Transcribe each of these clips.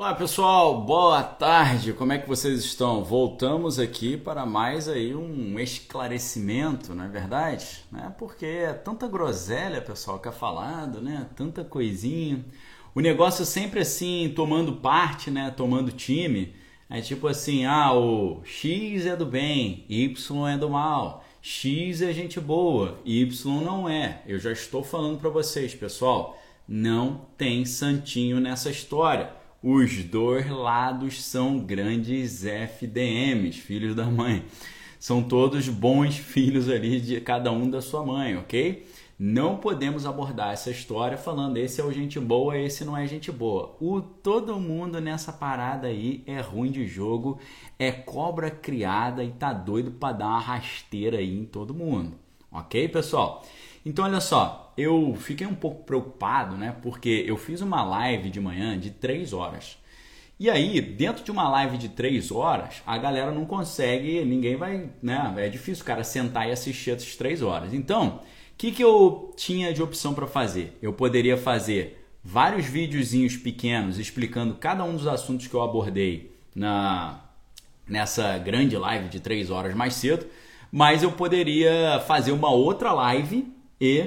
Olá pessoal, boa tarde, como é que vocês estão? Voltamos aqui para mais aí um esclarecimento, não é verdade? Né? Porque é tanta groselha, pessoal, que é falado, né? Tanta coisinha. O negócio sempre assim, tomando parte, né? Tomando time. É tipo assim, ah, o X é do bem, Y é do mal. X é gente boa, Y não é. Eu já estou falando para vocês, pessoal, não tem santinho nessa história. Os dois lados são grandes FDMs, filhos da mãe. São todos bons filhos ali de cada um da sua mãe, ok? Não podemos abordar essa história falando esse é o gente boa, esse não é gente boa. O todo mundo nessa parada aí é ruim de jogo, é cobra criada e tá doido para dar uma rasteira aí em todo mundo. OK, pessoal? Então olha só, eu fiquei um pouco preocupado, né? Porque eu fiz uma live de manhã de 3 horas. E aí, dentro de uma live de 3 horas, a galera não consegue, ninguém vai, né? É difícil o cara sentar e assistir essas 3 horas. Então, o que, que eu tinha de opção para fazer? Eu poderia fazer vários videozinhos pequenos explicando cada um dos assuntos que eu abordei na nessa grande live de 3 horas mais cedo, mas eu poderia fazer uma outra live e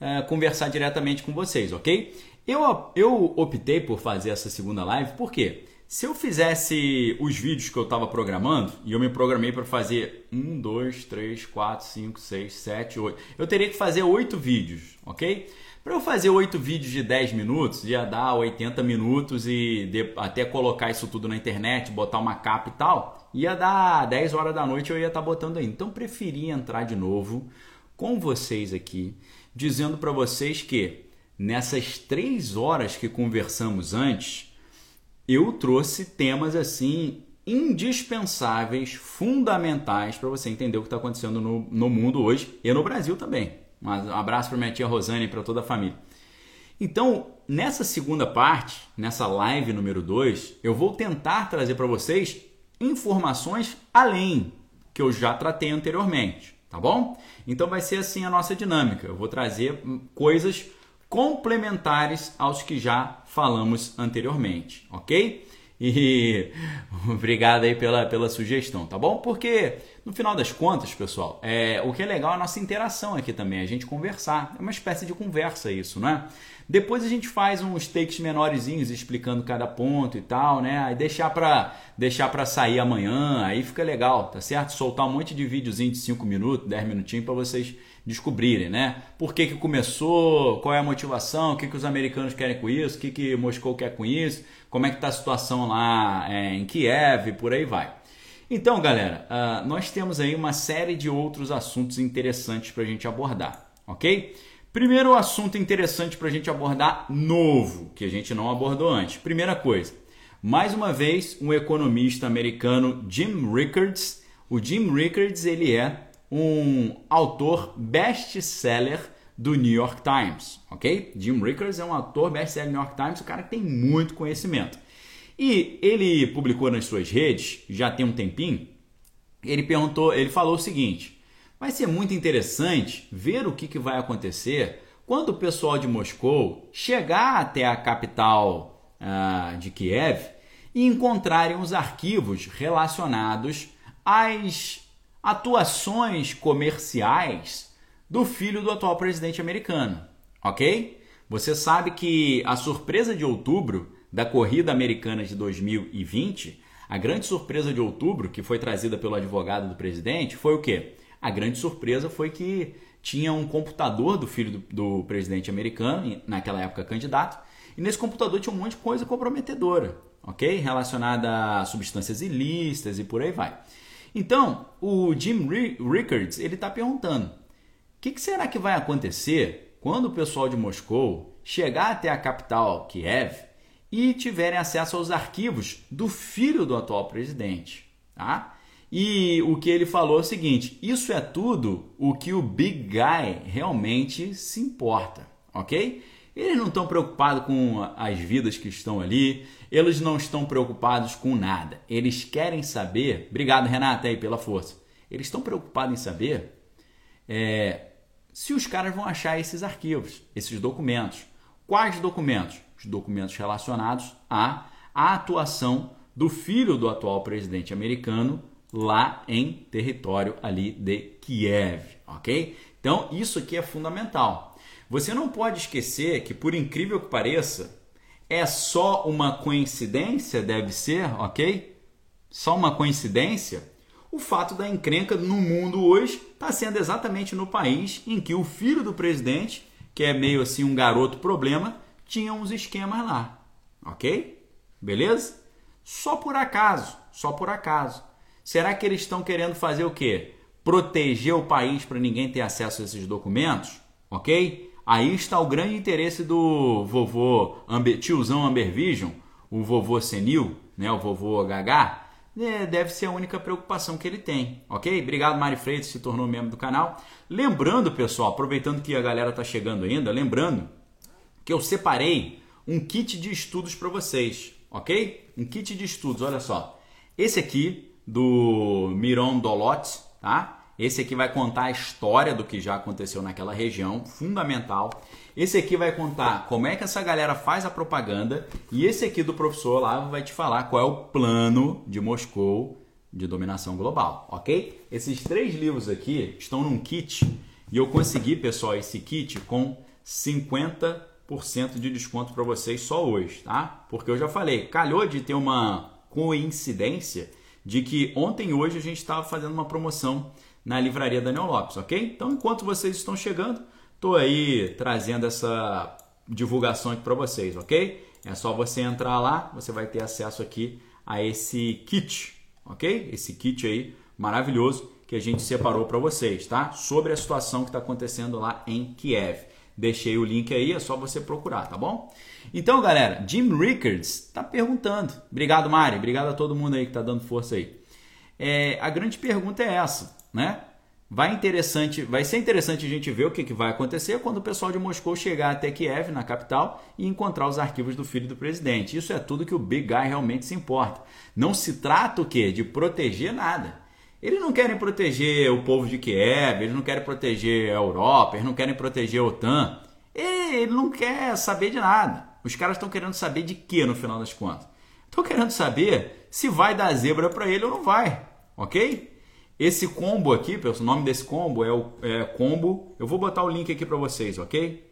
uh, conversar diretamente com vocês, ok? Eu, eu optei por fazer essa segunda live porque se eu fizesse os vídeos que eu estava programando, e eu me programei para fazer 1, 2, 3, 4, 5, 6, 7, 8, eu teria que fazer 8 vídeos, ok? Para eu fazer 8 vídeos de 10 minutos, ia dar 80 minutos e de, até colocar isso tudo na internet, botar uma capa e tal, ia dar 10 horas da noite eu ia estar tá botando aí. Então preferi entrar de novo com vocês aqui, dizendo para vocês que nessas três horas que conversamos antes, eu trouxe temas assim indispensáveis, fundamentais para você entender o que está acontecendo no, no mundo hoje e no Brasil também. Um abraço para minha tia Rosane e para toda a família. Então, nessa segunda parte, nessa live número 2, eu vou tentar trazer para vocês informações além que eu já tratei anteriormente tá bom? Então vai ser assim a nossa dinâmica. Eu vou trazer coisas complementares aos que já falamos anteriormente, ok? E obrigado aí pela, pela sugestão, tá bom? Porque no final das contas, pessoal, é, o que é legal é a nossa interação aqui também, a gente conversar. É uma espécie de conversa isso, não é? Depois a gente faz uns takes menorzinhos explicando cada ponto e tal, né? Aí deixar para deixar para sair amanhã, aí fica legal, tá certo? Soltar um monte de videozinho de 5 minutos, 10 minutinhos para vocês descobrirem, né? Por que, que começou, qual é a motivação, o que, que os americanos querem com isso, o que, que Moscou quer com isso, como é que tá a situação lá é, em Kiev, por aí vai. Então, galera, uh, nós temos aí uma série de outros assuntos interessantes para a gente abordar, ok? Primeiro assunto interessante para a gente abordar novo, que a gente não abordou antes. Primeira coisa, mais uma vez, um economista americano, Jim Rickards. O Jim Rickards ele é um autor best-seller do New York Times, ok? Jim Rickards é um autor best-seller do New York Times, o cara que tem muito conhecimento. E ele publicou nas suas redes, já tem um tempinho, ele perguntou, ele falou o seguinte: Vai ser muito interessante ver o que, que vai acontecer quando o pessoal de Moscou chegar até a capital uh, de Kiev e encontrarem os arquivos relacionados às atuações comerciais do filho do atual presidente americano, ok? Você sabe que a surpresa de outubro da corrida americana de 2020, a grande surpresa de outubro que foi trazida pelo advogado do presidente foi o quê? A grande surpresa foi que tinha um computador do filho do, do presidente americano, naquela época candidato, e nesse computador tinha um monte de coisa comprometedora, ok? Relacionada a substâncias ilícitas e por aí vai. Então, o Jim Rickards ele está perguntando: o que, que será que vai acontecer quando o pessoal de Moscou chegar até a capital Kiev e tiverem acesso aos arquivos do filho do atual presidente? Tá? E o que ele falou é o seguinte: isso é tudo o que o Big Guy realmente se importa, ok? Eles não estão preocupados com as vidas que estão ali, eles não estão preocupados com nada. Eles querem saber. Obrigado, Renata, aí pela força. Eles estão preocupados em saber é, se os caras vão achar esses arquivos, esses documentos. Quais documentos? Os documentos relacionados a a atuação do filho do atual presidente americano lá em território ali de Kiev, ok? Então isso aqui é fundamental. Você não pode esquecer que, por incrível que pareça, é só uma coincidência, deve ser, ok? Só uma coincidência o fato da encrenca no mundo hoje está sendo exatamente no país em que o filho do presidente, que é meio assim um garoto problema, tinha uns esquemas lá, ok? Beleza? Só por acaso, só por acaso. Será que eles estão querendo fazer o quê? Proteger o país para ninguém ter acesso a esses documentos? Ok? Aí está o grande interesse do vovô Amber, tiozão Amber Vision, o vovô senil, né, o vovô HH, é, deve ser a única preocupação que ele tem, ok? Obrigado, Mari Freitas, se tornou membro do canal. Lembrando, pessoal, aproveitando que a galera está chegando ainda, lembrando que eu separei um kit de estudos para vocês, ok? Um kit de estudos, olha só. Esse aqui do Miron Dolot, tá? Esse aqui vai contar a história do que já aconteceu naquela região, fundamental. Esse aqui vai contar como é que essa galera faz a propaganda e esse aqui do professor Olavo vai te falar qual é o plano de Moscou de dominação global, ok? Esses três livros aqui estão num kit e eu consegui, pessoal, esse kit com 50% de desconto para vocês só hoje, tá? Porque eu já falei, calhou de ter uma coincidência de que ontem e hoje a gente estava fazendo uma promoção na livraria Daniel Lopes, ok? Então, enquanto vocês estão chegando, estou aí trazendo essa divulgação aqui para vocês, ok? É só você entrar lá, você vai ter acesso aqui a esse kit, ok? Esse kit aí maravilhoso que a gente separou para vocês, tá? Sobre a situação que está acontecendo lá em Kiev. Deixei o link aí, é só você procurar, tá bom? Então, galera, Jim Rickards está perguntando. Obrigado, Mari. Obrigado a todo mundo aí que está dando força aí. É, a grande pergunta é essa né? Vai interessante, vai ser interessante a gente ver o que, que vai acontecer quando o pessoal de Moscou chegar até Kiev, na capital, e encontrar os arquivos do filho do presidente. Isso é tudo que o Big Guy realmente se importa. Não se trata o quê? De proteger nada. Eles não querem proteger o povo de Kiev, eles não querem proteger a Europa, eles não querem proteger a OTAN. Ele não quer saber de nada. Os caras estão querendo saber de quê no final das contas? Estão querendo saber se vai dar zebra para ele ou não vai, ok? Esse combo aqui, pessoal, o nome desse combo é o é, combo. Eu vou botar o link aqui para vocês, ok?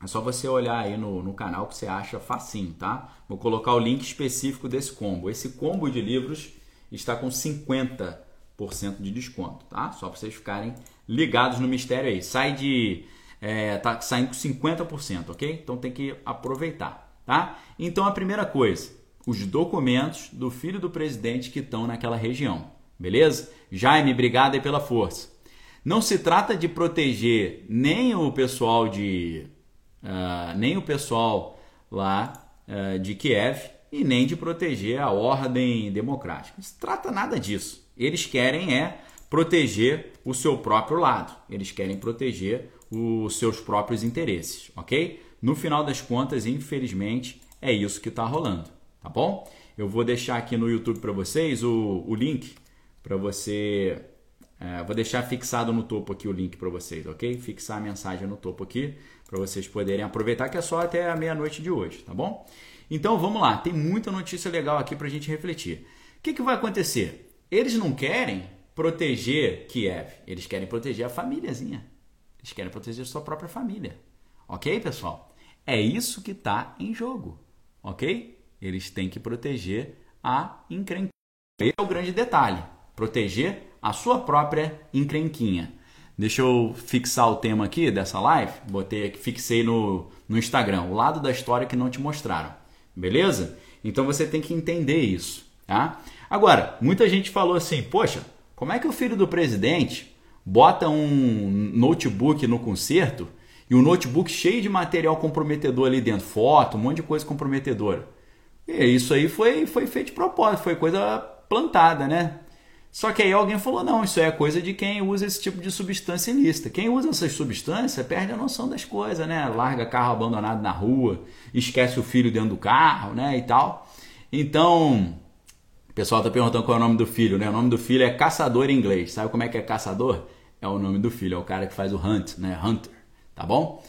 É só você olhar aí no, no canal que você acha facinho, tá? Vou colocar o link específico desse combo. Esse combo de livros está com 50% de desconto, tá? Só para vocês ficarem ligados no mistério aí. Sai de. É, tá saindo com 50%, ok? Então tem que aproveitar, tá? Então a primeira coisa, os documentos do filho do presidente que estão naquela região. Beleza? Jaime, obrigado aí pela força. Não se trata de proteger nem o pessoal de uh, nem o pessoal lá uh, de Kiev e nem de proteger a ordem democrática. Não se trata nada disso. Eles querem é proteger o seu próprio lado. Eles querem proteger os seus próprios interesses, ok? No final das contas, infelizmente, é isso que está rolando, tá bom? Eu vou deixar aqui no YouTube para vocês o, o link para você. É, vou deixar fixado no topo aqui o link para vocês, ok? Fixar a mensagem no topo aqui para vocês poderem aproveitar, que é só até a meia-noite de hoje, tá bom? Então vamos lá, tem muita notícia legal aqui para a gente refletir. O que, que vai acontecer? Eles não querem proteger Kiev, eles querem proteger a famíliazinha. Eles querem proteger sua própria família. Ok, pessoal? É isso que está em jogo. Ok? Eles têm que proteger a encrenca. Esse é o grande detalhe proteger a sua própria encrenquinha. Deixa eu fixar o tema aqui dessa live. Botei aqui, fixei no, no Instagram, o lado da história que não te mostraram. Beleza? Então você tem que entender isso, tá? Agora, muita gente falou assim: "Poxa, como é que o filho do presidente bota um notebook no concerto e um notebook cheio de material comprometedor ali dentro, foto, um monte de coisa comprometedora?" E isso aí foi foi feito de propósito, foi coisa plantada, né? Só que aí alguém falou: não, isso é coisa de quem usa esse tipo de substância ilícita. Quem usa essas substâncias perde a noção das coisas, né? Larga carro abandonado na rua, esquece o filho dentro do carro, né? E tal. Então, o pessoal está perguntando qual é o nome do filho, né? O nome do filho é caçador em inglês. Sabe como é que é caçador? É o nome do filho, é o cara que faz o hunt, né? Hunter, tá bom?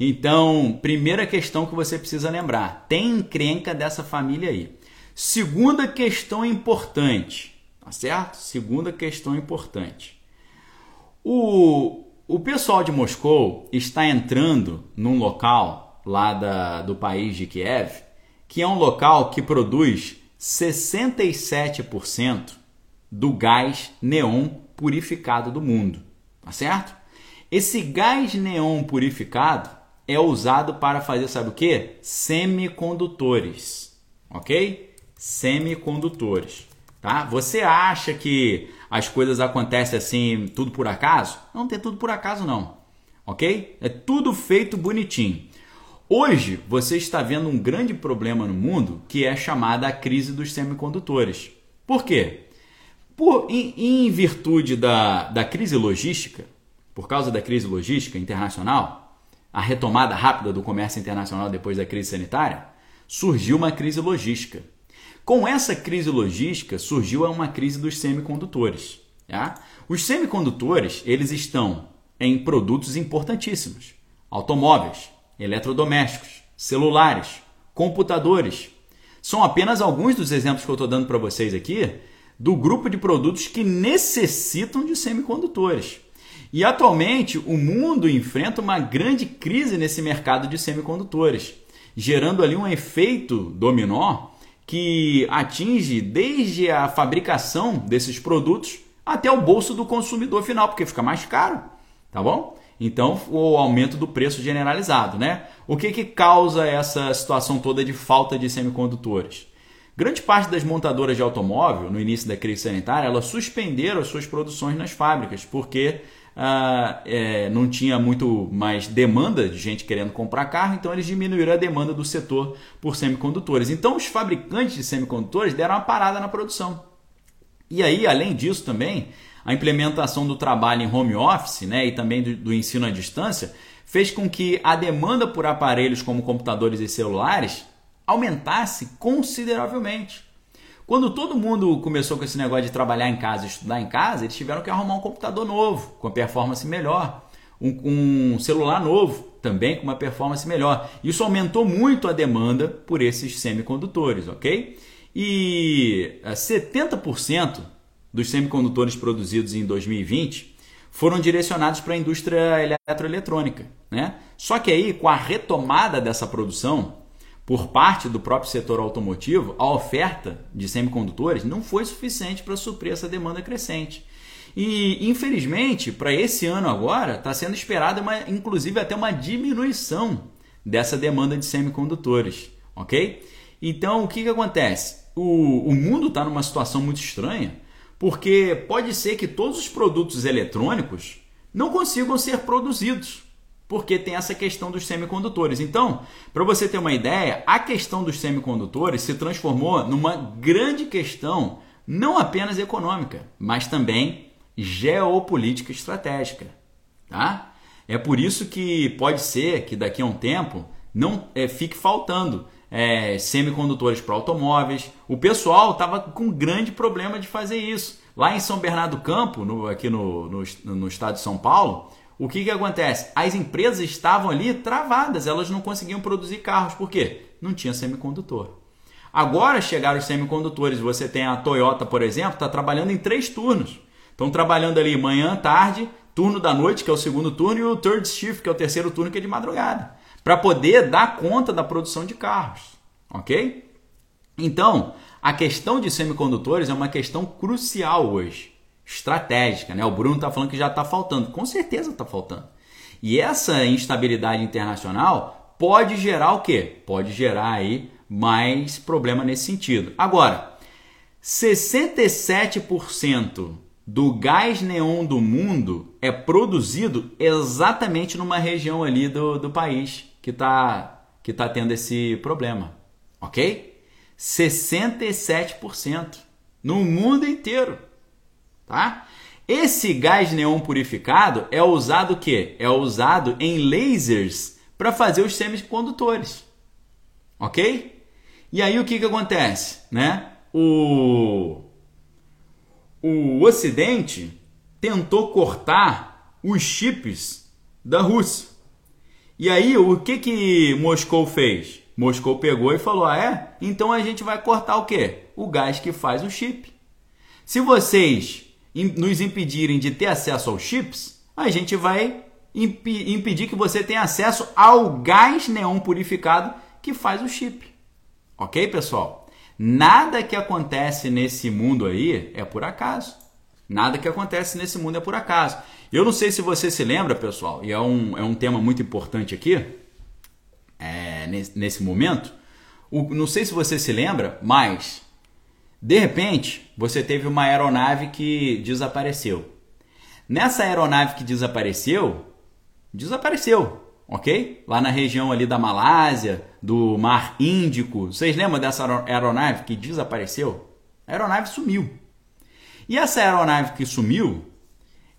Então, primeira questão que você precisa lembrar: tem encrenca dessa família aí. Segunda questão importante, tá certo? Segunda questão importante. O, o pessoal de Moscou está entrando num local lá da, do país de Kiev, que é um local que produz 67% do gás neon purificado do mundo, tá certo? Esse gás neon purificado é usado para fazer, sabe o que? Semicondutores, ok? Semicondutores, tá? Você acha que as coisas acontecem assim, tudo por acaso? Não tem tudo por acaso não, ok? É tudo feito bonitinho. Hoje você está vendo um grande problema no mundo que é chamada a crise dos semicondutores. Por quê? Por, em, em virtude da, da crise logística, por causa da crise logística internacional, a retomada rápida do comércio internacional depois da crise sanitária, surgiu uma crise logística. Com essa crise logística surgiu uma crise dos semicondutores. Tá? Os semicondutores eles estão em produtos importantíssimos: automóveis, eletrodomésticos, celulares, computadores. São apenas alguns dos exemplos que eu estou dando para vocês aqui do grupo de produtos que necessitam de semicondutores. E atualmente o mundo enfrenta uma grande crise nesse mercado de semicondutores, gerando ali um efeito dominó que atinge desde a fabricação desses produtos até o bolso do consumidor final, porque fica mais caro, tá bom? Então, o aumento do preço generalizado, né? O que, que causa essa situação toda de falta de semicondutores? Grande parte das montadoras de automóvel, no início da crise sanitária, elas suspenderam as suas produções nas fábricas, porque ah, é, não tinha muito mais demanda de gente querendo comprar carro, então eles diminuíram a demanda do setor por semicondutores. Então os fabricantes de semicondutores deram uma parada na produção. E aí, além disso também, a implementação do trabalho em home office né, e também do, do ensino à distância fez com que a demanda por aparelhos como computadores e celulares aumentasse consideravelmente. Quando todo mundo começou com esse negócio de trabalhar em casa, estudar em casa, eles tiveram que arrumar um computador novo, com performance melhor, um, um celular novo, também com uma performance melhor. Isso aumentou muito a demanda por esses semicondutores, ok? E 70% eh, dos semicondutores produzidos em 2020 foram direcionados para a indústria eletroeletrônica. Né? Só que aí, com a retomada dessa produção, por parte do próprio setor automotivo, a oferta de semicondutores não foi suficiente para suprir essa demanda crescente. E, infelizmente, para esse ano agora, está sendo esperada, uma, inclusive, até uma diminuição dessa demanda de semicondutores. Ok? Então, o que, que acontece? O, o mundo está numa situação muito estranha, porque pode ser que todos os produtos eletrônicos não consigam ser produzidos porque tem essa questão dos semicondutores. Então, para você ter uma ideia, a questão dos semicondutores se transformou numa grande questão, não apenas econômica, mas também geopolítica estratégica. Tá? É por isso que pode ser que daqui a um tempo não é, fique faltando é, semicondutores para automóveis. O pessoal estava com grande problema de fazer isso. Lá em São Bernardo do Campo, no, aqui no, no, no estado de São Paulo, o que, que acontece? As empresas estavam ali travadas, elas não conseguiam produzir carros. Por quê? Não tinha semicondutor. Agora chegaram os semicondutores. Você tem a Toyota, por exemplo, está trabalhando em três turnos. Estão trabalhando ali manhã, tarde, turno da noite, que é o segundo turno, e o third shift, que é o terceiro turno, que é de madrugada. Para poder dar conta da produção de carros. Ok? Então, a questão de semicondutores é uma questão crucial hoje estratégica. Né? O Bruno está falando que já está faltando. Com certeza está faltando. E essa instabilidade internacional pode gerar o quê? Pode gerar aí mais problema nesse sentido. Agora, 67% do gás neon do mundo é produzido exatamente numa região ali do, do país que está que tá tendo esse problema. Ok? 67% no mundo inteiro tá? Esse gás neon purificado é usado o quê? É usado em lasers para fazer os semicondutores. OK? E aí o que que acontece, né? O o ocidente tentou cortar os chips da Rússia. E aí o que que Moscou fez? Moscou pegou e falou: ah, é? Então a gente vai cortar o quê? O gás que faz o chip. Se vocês nos impedirem de ter acesso aos chips, a gente vai imp impedir que você tenha acesso ao gás neon purificado que faz o chip. Ok, pessoal? Nada que acontece nesse mundo aí é por acaso. Nada que acontece nesse mundo é por acaso. Eu não sei se você se lembra, pessoal, e é um, é um tema muito importante aqui, é, nesse, nesse momento. O, não sei se você se lembra, mas de repente você teve uma aeronave que desapareceu. Nessa aeronave que desapareceu, desapareceu, ok? Lá na região ali da Malásia, do Mar Índico. Vocês lembram dessa aeronave que desapareceu? A aeronave sumiu. E essa aeronave que sumiu,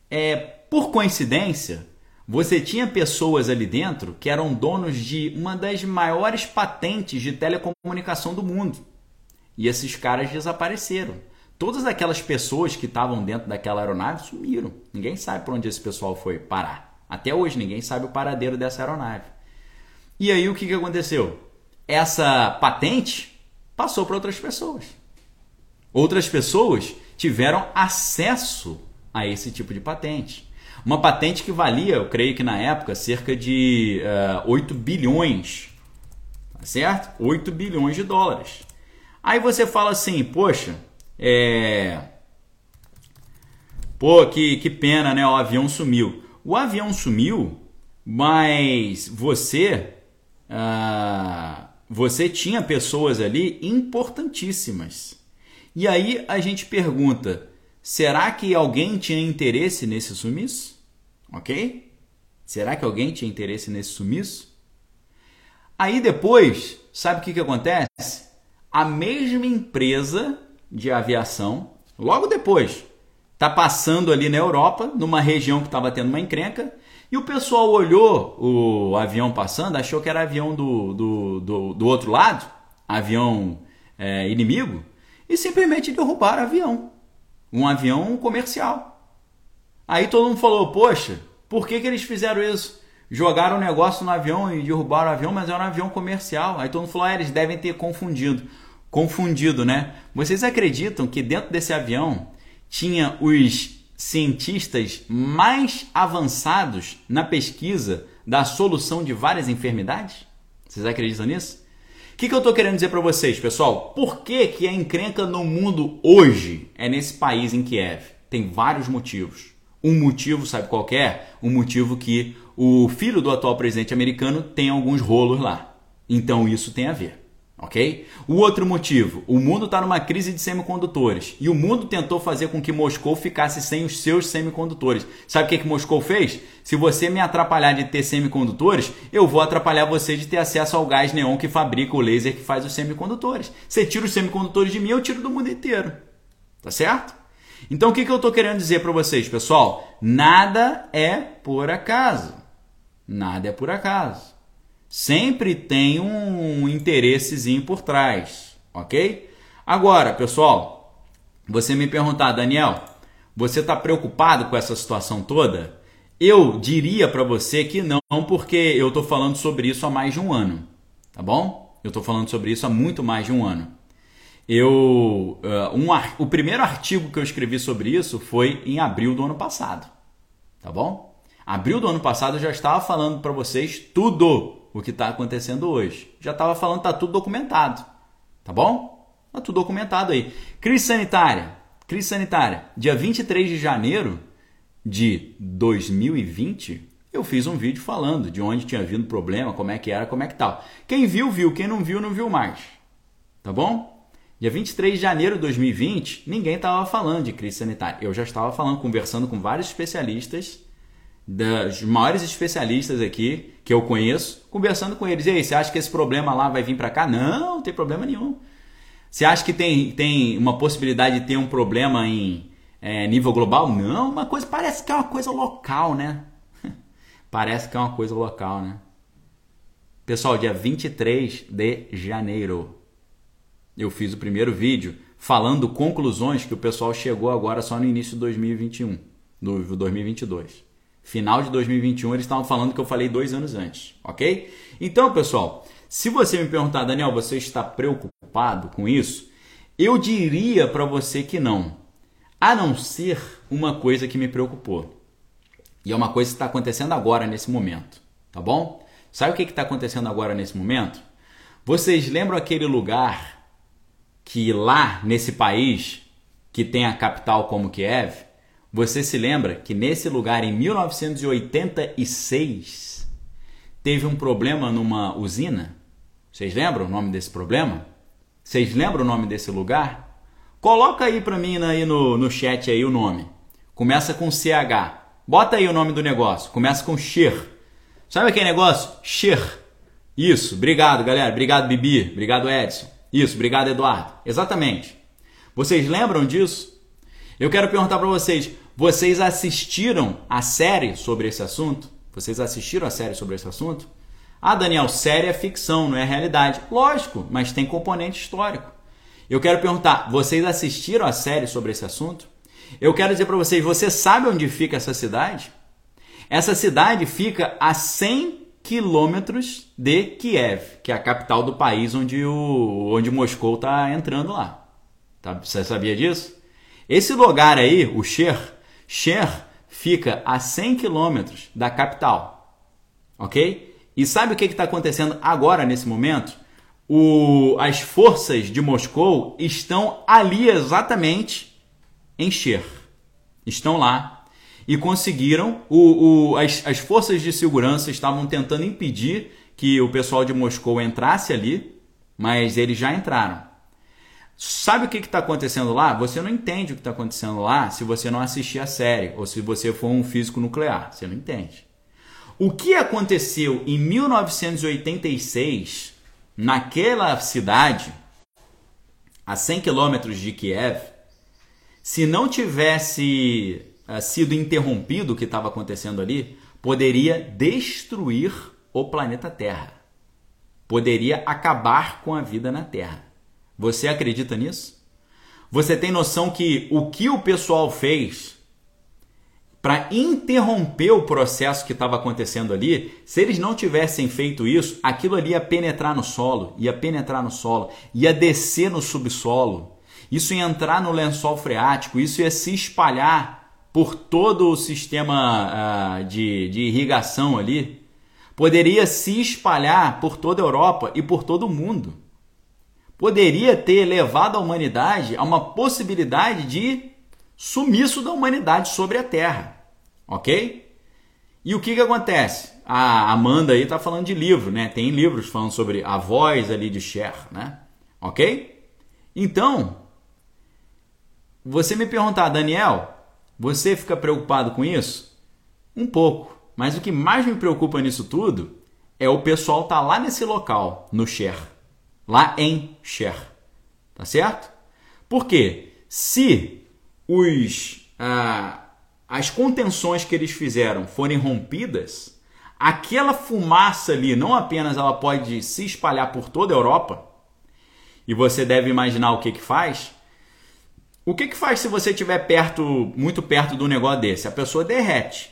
é por coincidência, você tinha pessoas ali dentro que eram donos de uma das maiores patentes de telecomunicação do mundo. E esses caras desapareceram. Todas aquelas pessoas que estavam dentro daquela aeronave sumiram. Ninguém sabe para onde esse pessoal foi parar. Até hoje ninguém sabe o paradeiro dessa aeronave. E aí o que, que aconteceu? Essa patente passou para outras pessoas. Outras pessoas tiveram acesso a esse tipo de patente. Uma patente que valia, eu creio que na época, cerca de uh, eh, 8 bilhões. Tá certo? 8 bilhões de dólares. Aí você fala assim, poxa, é. Pô, que, que pena, né? O avião sumiu. O avião sumiu, mas você. Uh, você tinha pessoas ali importantíssimas. E aí a gente pergunta: Será que alguém tinha interesse nesse sumiço? Ok? Será que alguém tinha interesse nesse sumiço? Aí depois, sabe o que, que acontece? A mesma empresa de aviação, logo depois, está passando ali na Europa, numa região que estava tendo uma encrenca, e o pessoal olhou o avião passando, achou que era avião do, do, do, do outro lado, avião é, inimigo, e simplesmente derrubaram o avião um avião comercial. Aí todo mundo falou: Poxa, por que, que eles fizeram isso? Jogaram o negócio no avião e derrubaram o avião, mas era um avião comercial. Aí todo mundo falou: ah, eles devem ter confundido. Confundido, né? Vocês acreditam que dentro desse avião tinha os cientistas mais avançados na pesquisa da solução de várias enfermidades? Vocês acreditam nisso? que, que eu estou querendo dizer para vocês, pessoal? Por que, que a encrenca no mundo hoje é nesse país em Kiev? Tem vários motivos. Um motivo, sabe qual é? Um motivo que o filho do atual presidente americano tem alguns rolos lá. Então isso tem a ver ok? O outro motivo, o mundo está numa crise de semicondutores e o mundo tentou fazer com que Moscou ficasse sem os seus semicondutores. Sabe o que, que Moscou fez? Se você me atrapalhar de ter semicondutores, eu vou atrapalhar você de ter acesso ao gás neon que fabrica o laser que faz os semicondutores. Você tira os semicondutores de mim, eu tiro do mundo inteiro. Tá certo? Então o que, que eu estou querendo dizer para vocês, pessoal? Nada é por acaso. Nada é por acaso sempre tem um interessezinho por trás, ok? Agora, pessoal, você me perguntar, Daniel, você está preocupado com essa situação toda? Eu diria para você que não, porque eu estou falando sobre isso há mais de um ano, tá bom? Eu estou falando sobre isso há muito mais de um ano. Eu, uh, um, o primeiro artigo que eu escrevi sobre isso foi em abril do ano passado, tá bom? Abril do ano passado eu já estava falando para vocês tudo o que está acontecendo hoje. Já estava falando, está tudo documentado. Tá bom? Está tudo documentado aí. Crise sanitária. Crise sanitária. Dia 23 de janeiro de 2020, eu fiz um vídeo falando de onde tinha vindo problema, como é que era, como é que tal. Quem viu, viu. Quem não viu, não viu mais. Tá bom? Dia 23 de janeiro de 2020, ninguém estava falando de crise sanitária. Eu já estava falando, conversando com vários especialistas dos maiores especialistas aqui que eu conheço, conversando com eles. E aí, você acha que esse problema lá vai vir para cá? Não, não tem problema nenhum. Você acha que tem, tem uma possibilidade de ter um problema em é, nível global? Não, uma coisa parece que é uma coisa local, né? parece que é uma coisa local, né? Pessoal, dia 23 de janeiro, eu fiz o primeiro vídeo falando conclusões que o pessoal chegou agora só no início de 2021, do 2022. Final de 2021 eles estavam falando que eu falei dois anos antes, ok? Então, pessoal, Se você me perguntar, Daniel, você está preocupado com isso? Eu diria para você que não. A não ser uma coisa que me preocupou. E é uma coisa que está acontecendo agora, nesse momento. Tá bom? Sabe o que está acontecendo agora, nesse momento? Vocês lembram aquele lugar que lá nesse país, que tem a capital como Kiev, você se lembra que nesse lugar, em 1986, teve um problema numa usina? Vocês lembram o nome desse problema? Vocês lembram o nome desse lugar? Coloca aí para mim aí no, no chat aí o nome. Começa com CH. Bota aí o nome do negócio. Começa com Sher. Sabe aquele negócio? Sher. Isso. Obrigado, galera. Obrigado, Bibi. Obrigado, Edson. Isso. Obrigado, Eduardo. Exatamente. Vocês lembram disso? Eu quero perguntar para vocês: vocês assistiram a série sobre esse assunto? Vocês assistiram a série sobre esse assunto? Ah, Daniel, série é ficção, não é realidade. Lógico, mas tem componente histórico. Eu quero perguntar: vocês assistiram a série sobre esse assunto? Eu quero dizer para vocês: você sabe onde fica essa cidade? Essa cidade fica a 100 quilômetros de Kiev, que é a capital do país onde, o, onde Moscou está entrando lá. Tá? Você sabia disso? Esse lugar aí, o Cher, Cher fica a 100 quilômetros da capital. Ok? E sabe o que está acontecendo agora, nesse momento? o, as forças de Moscou estão ali exatamente em Cher. Estão lá e conseguiram. O, o, as, as forças de segurança estavam tentando impedir que o pessoal de Moscou entrasse ali, mas eles já entraram. Sabe o que está acontecendo lá? Você não entende o que está acontecendo lá se você não assistir a série ou se você for um físico nuclear. Você não entende. O que aconteceu em 1986 naquela cidade, a 100 quilômetros de Kiev, se não tivesse uh, sido interrompido o que estava acontecendo ali, poderia destruir o planeta Terra. Poderia acabar com a vida na Terra. Você acredita nisso? Você tem noção que o que o pessoal fez para interromper o processo que estava acontecendo ali, se eles não tivessem feito isso, aquilo ali ia penetrar no solo, ia penetrar no solo, ia descer no subsolo, isso ia entrar no lençol freático, isso ia se espalhar por todo o sistema uh, de, de irrigação ali, poderia se espalhar por toda a Europa e por todo o mundo. Poderia ter levado a humanidade a uma possibilidade de sumiço da humanidade sobre a Terra, ok? E o que, que acontece? A Amanda aí está falando de livro, né? Tem livros falando sobre a voz ali de Cher, né? Ok? Então, você me perguntar, Daniel, você fica preocupado com isso? Um pouco. Mas o que mais me preocupa nisso tudo é o pessoal tá lá nesse local, no Cher. Lá em Cher. Tá certo? Por quê? Se os, ah, as contenções que eles fizeram forem rompidas, aquela fumaça ali não apenas ela pode se espalhar por toda a Europa, e você deve imaginar o que que faz. O que que faz se você estiver perto, muito perto do negócio desse? A pessoa derrete,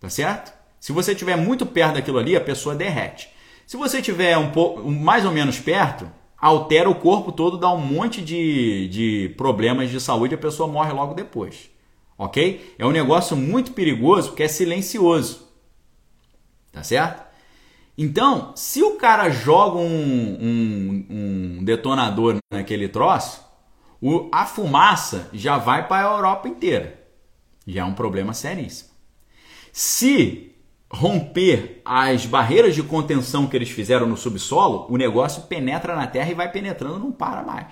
tá certo? Se você estiver muito perto daquilo ali, a pessoa derrete. Se você estiver um pouco, mais ou menos perto, altera o corpo todo, dá um monte de, de problemas de saúde a pessoa morre logo depois. Ok? É um negócio muito perigoso porque é silencioso. Tá certo? Então, se o cara joga um, um, um detonador naquele troço, o, a fumaça já vai para a Europa inteira. Já é um problema seríssimo. Se romper as barreiras de contenção que eles fizeram no subsolo, o negócio penetra na terra e vai penetrando, não para mais.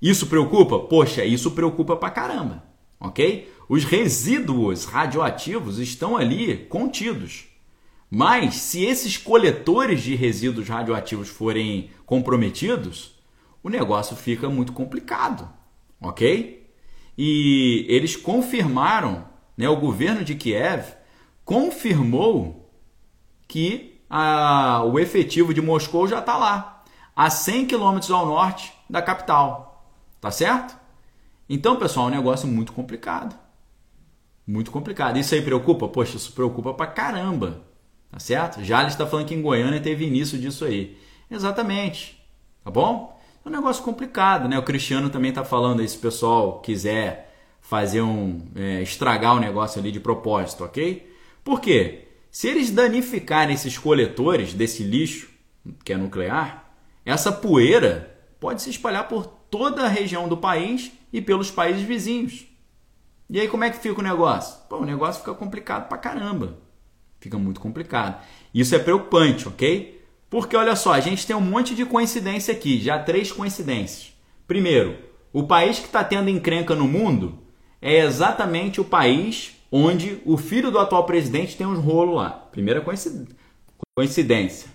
Isso preocupa? Poxa, isso preocupa pra caramba, ok? Os resíduos radioativos estão ali contidos. Mas se esses coletores de resíduos radioativos forem comprometidos, o negócio fica muito complicado, ok? E eles confirmaram, né, o governo de Kiev confirmou que a, o efetivo de Moscou já está lá, a 100 quilômetros ao norte da capital. Tá certo? Então, pessoal, é um negócio muito complicado. Muito complicado. Isso aí preocupa? Poxa, isso preocupa pra caramba. Tá certo? Já ele está falando que em Goiânia teve início disso aí. Exatamente. Tá bom? É um negócio complicado, né? O Cristiano também está falando aí, se o pessoal quiser fazer um. É, estragar o negócio ali de propósito, ok? Por quê? Se eles danificarem esses coletores desse lixo, que é nuclear, essa poeira pode se espalhar por toda a região do país e pelos países vizinhos. E aí como é que fica o negócio? Pô, o negócio fica complicado pra caramba. Fica muito complicado. Isso é preocupante, ok? Porque olha só, a gente tem um monte de coincidência aqui, já três coincidências. Primeiro, o país que está tendo encrenca no mundo é exatamente o país onde o filho do atual presidente tem uns rolos lá. Primeira coincidência.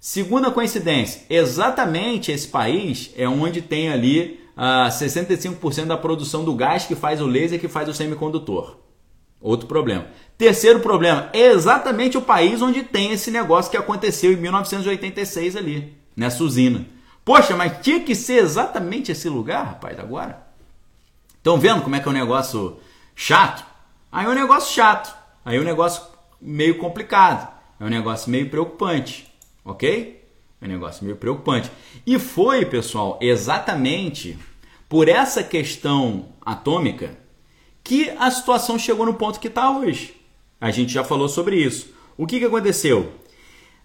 Segunda coincidência, exatamente esse país é onde tem ali ah, 65% da produção do gás que faz o laser, que faz o semicondutor. Outro problema. Terceiro problema, é exatamente o país onde tem esse negócio que aconteceu em 1986 ali, nessa usina. Poxa, mas tinha que ser exatamente esse lugar, rapaz, agora? Estão vendo como é que é um negócio chato? Aí é um negócio chato, aí é um negócio meio complicado, é um negócio meio preocupante, ok? É um negócio meio preocupante. E foi, pessoal, exatamente por essa questão atômica que a situação chegou no ponto que está hoje. A gente já falou sobre isso. O que, que aconteceu?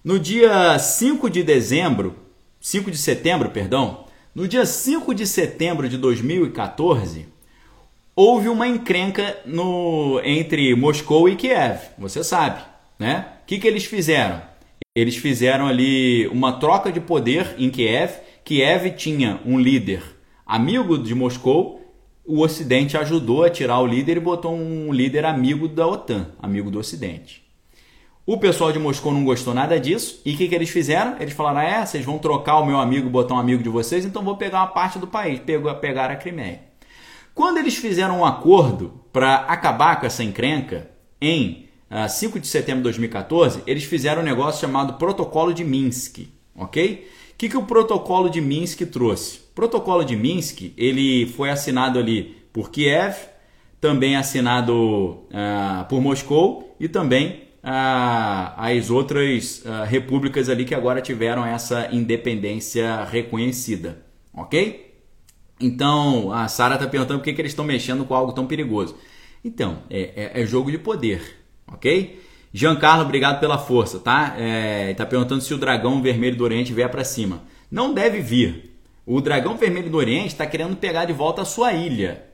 No dia 5 de dezembro, 5 de setembro, perdão, no dia 5 de setembro de 2014, houve uma encrenca no, entre Moscou e Kiev, você sabe, né? O que, que eles fizeram? Eles fizeram ali uma troca de poder em Kiev. Kiev tinha um líder amigo de Moscou, o Ocidente ajudou a tirar o líder e botou um líder amigo da OTAN, amigo do Ocidente. O pessoal de Moscou não gostou nada disso e o que, que eles fizeram? Eles falaram: ah, é, vocês vão trocar o meu amigo, botar um amigo de vocês, então vou pegar uma parte do país. Pegou, a Crimeia. Quando eles fizeram um acordo para acabar com essa encrenca, em uh, ah, 5 de setembro de 2014, eles fizeram um negócio chamado Protocolo de Minsk, ok? O que, que o Protocolo de Minsk trouxe? O Protocolo de Minsk ele foi assinado ali por Kiev, também assinado uh, por Moscou e também uh, as outras repúblicas ali que agora tiveram essa independência reconhecida, ok? Então, a Sara está perguntando por que, que eles estão mexendo com algo tão perigoso. Então, é, é, é jogo de poder, ok? Giancarlo, obrigado pela força, tá? É, tá perguntando se o dragão vermelho do Oriente vier para cima. Não deve vir. O dragão vermelho do Oriente está querendo pegar de volta a sua ilha,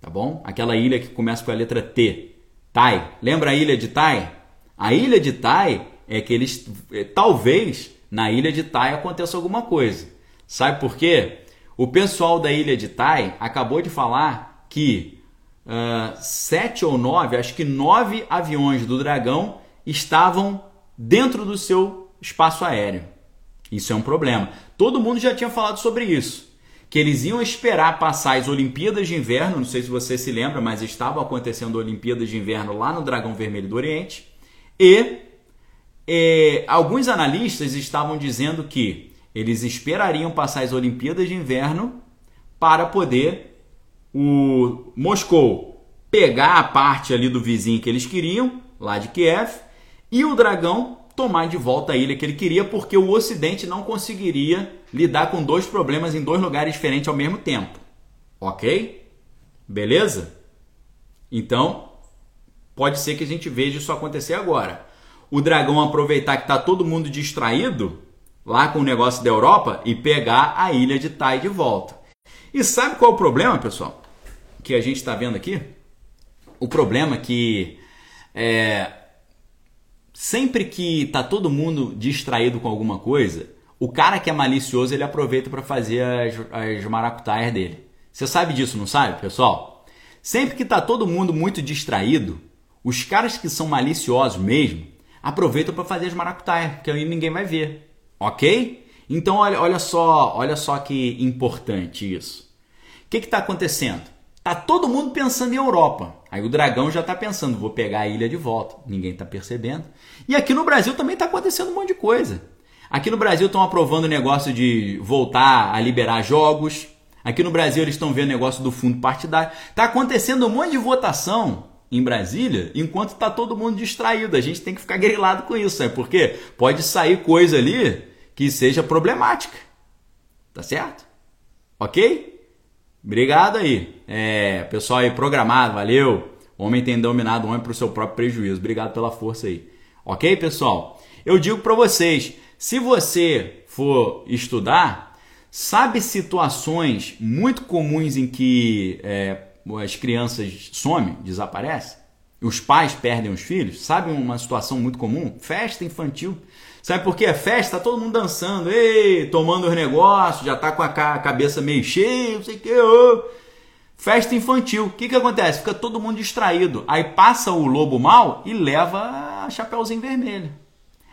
tá bom? Aquela ilha que começa com a letra T. Tai. Lembra a ilha de Tai? A ilha de Tai é que eles. É, talvez na ilha de Tai aconteça alguma coisa. Sabe por quê? O pessoal da ilha de Tai acabou de falar que uh, sete ou nove, acho que nove aviões do Dragão estavam dentro do seu espaço aéreo. Isso é um problema. Todo mundo já tinha falado sobre isso. Que eles iam esperar passar as Olimpíadas de Inverno, não sei se você se lembra, mas estavam acontecendo Olimpíadas de Inverno lá no Dragão Vermelho do Oriente. E, e alguns analistas estavam dizendo que eles esperariam passar as Olimpíadas de Inverno para poder o Moscou pegar a parte ali do vizinho que eles queriam, lá de Kiev, e o dragão tomar de volta a ilha que ele queria, porque o Ocidente não conseguiria lidar com dois problemas em dois lugares diferentes ao mesmo tempo. Ok? Beleza? Então, pode ser que a gente veja isso acontecer agora. O dragão aproveitar que está todo mundo distraído lá com o negócio da Europa e pegar a ilha de Tai de volta. E sabe qual é o problema, pessoal? Que a gente está vendo aqui? O problema é que é, sempre que tá todo mundo distraído com alguma coisa, o cara que é malicioso ele aproveita para fazer as, as maracutaias dele. Você sabe disso, não sabe, pessoal? Sempre que tá todo mundo muito distraído, os caras que são maliciosos mesmo aproveitam para fazer as maracutaias, que aí ninguém vai ver. Ok? Então olha, olha só, olha só que importante isso. O que está acontecendo? Tá todo mundo pensando em Europa. Aí o dragão já está pensando, vou pegar a ilha de volta. Ninguém está percebendo. E aqui no Brasil também está acontecendo um monte de coisa. Aqui no Brasil estão aprovando o negócio de voltar a liberar jogos. Aqui no Brasil eles estão vendo o negócio do fundo partidário. Está acontecendo um monte de votação em Brasília enquanto está todo mundo distraído. A gente tem que ficar grilado com isso, sabe por quê? Pode sair coisa ali que seja problemática. Tá certo? Ok? Obrigado aí. É, pessoal aí programado, valeu. Homem tem dominado o homem para o seu próprio prejuízo. Obrigado pela força aí. Ok, pessoal? Eu digo para vocês, se você for estudar, sabe situações muito comuns em que é, as crianças somem, desaparecem? Os pais perdem os filhos? Sabe uma situação muito comum? Festa infantil. Sabe por quê? É festa, tá todo mundo dançando, ei, tomando os negócios, já tá com a cabeça meio cheia, não sei o que. Oh. Festa infantil. O que, que acontece? Fica todo mundo distraído. Aí passa o lobo mal e leva a Chapeuzinho Vermelho.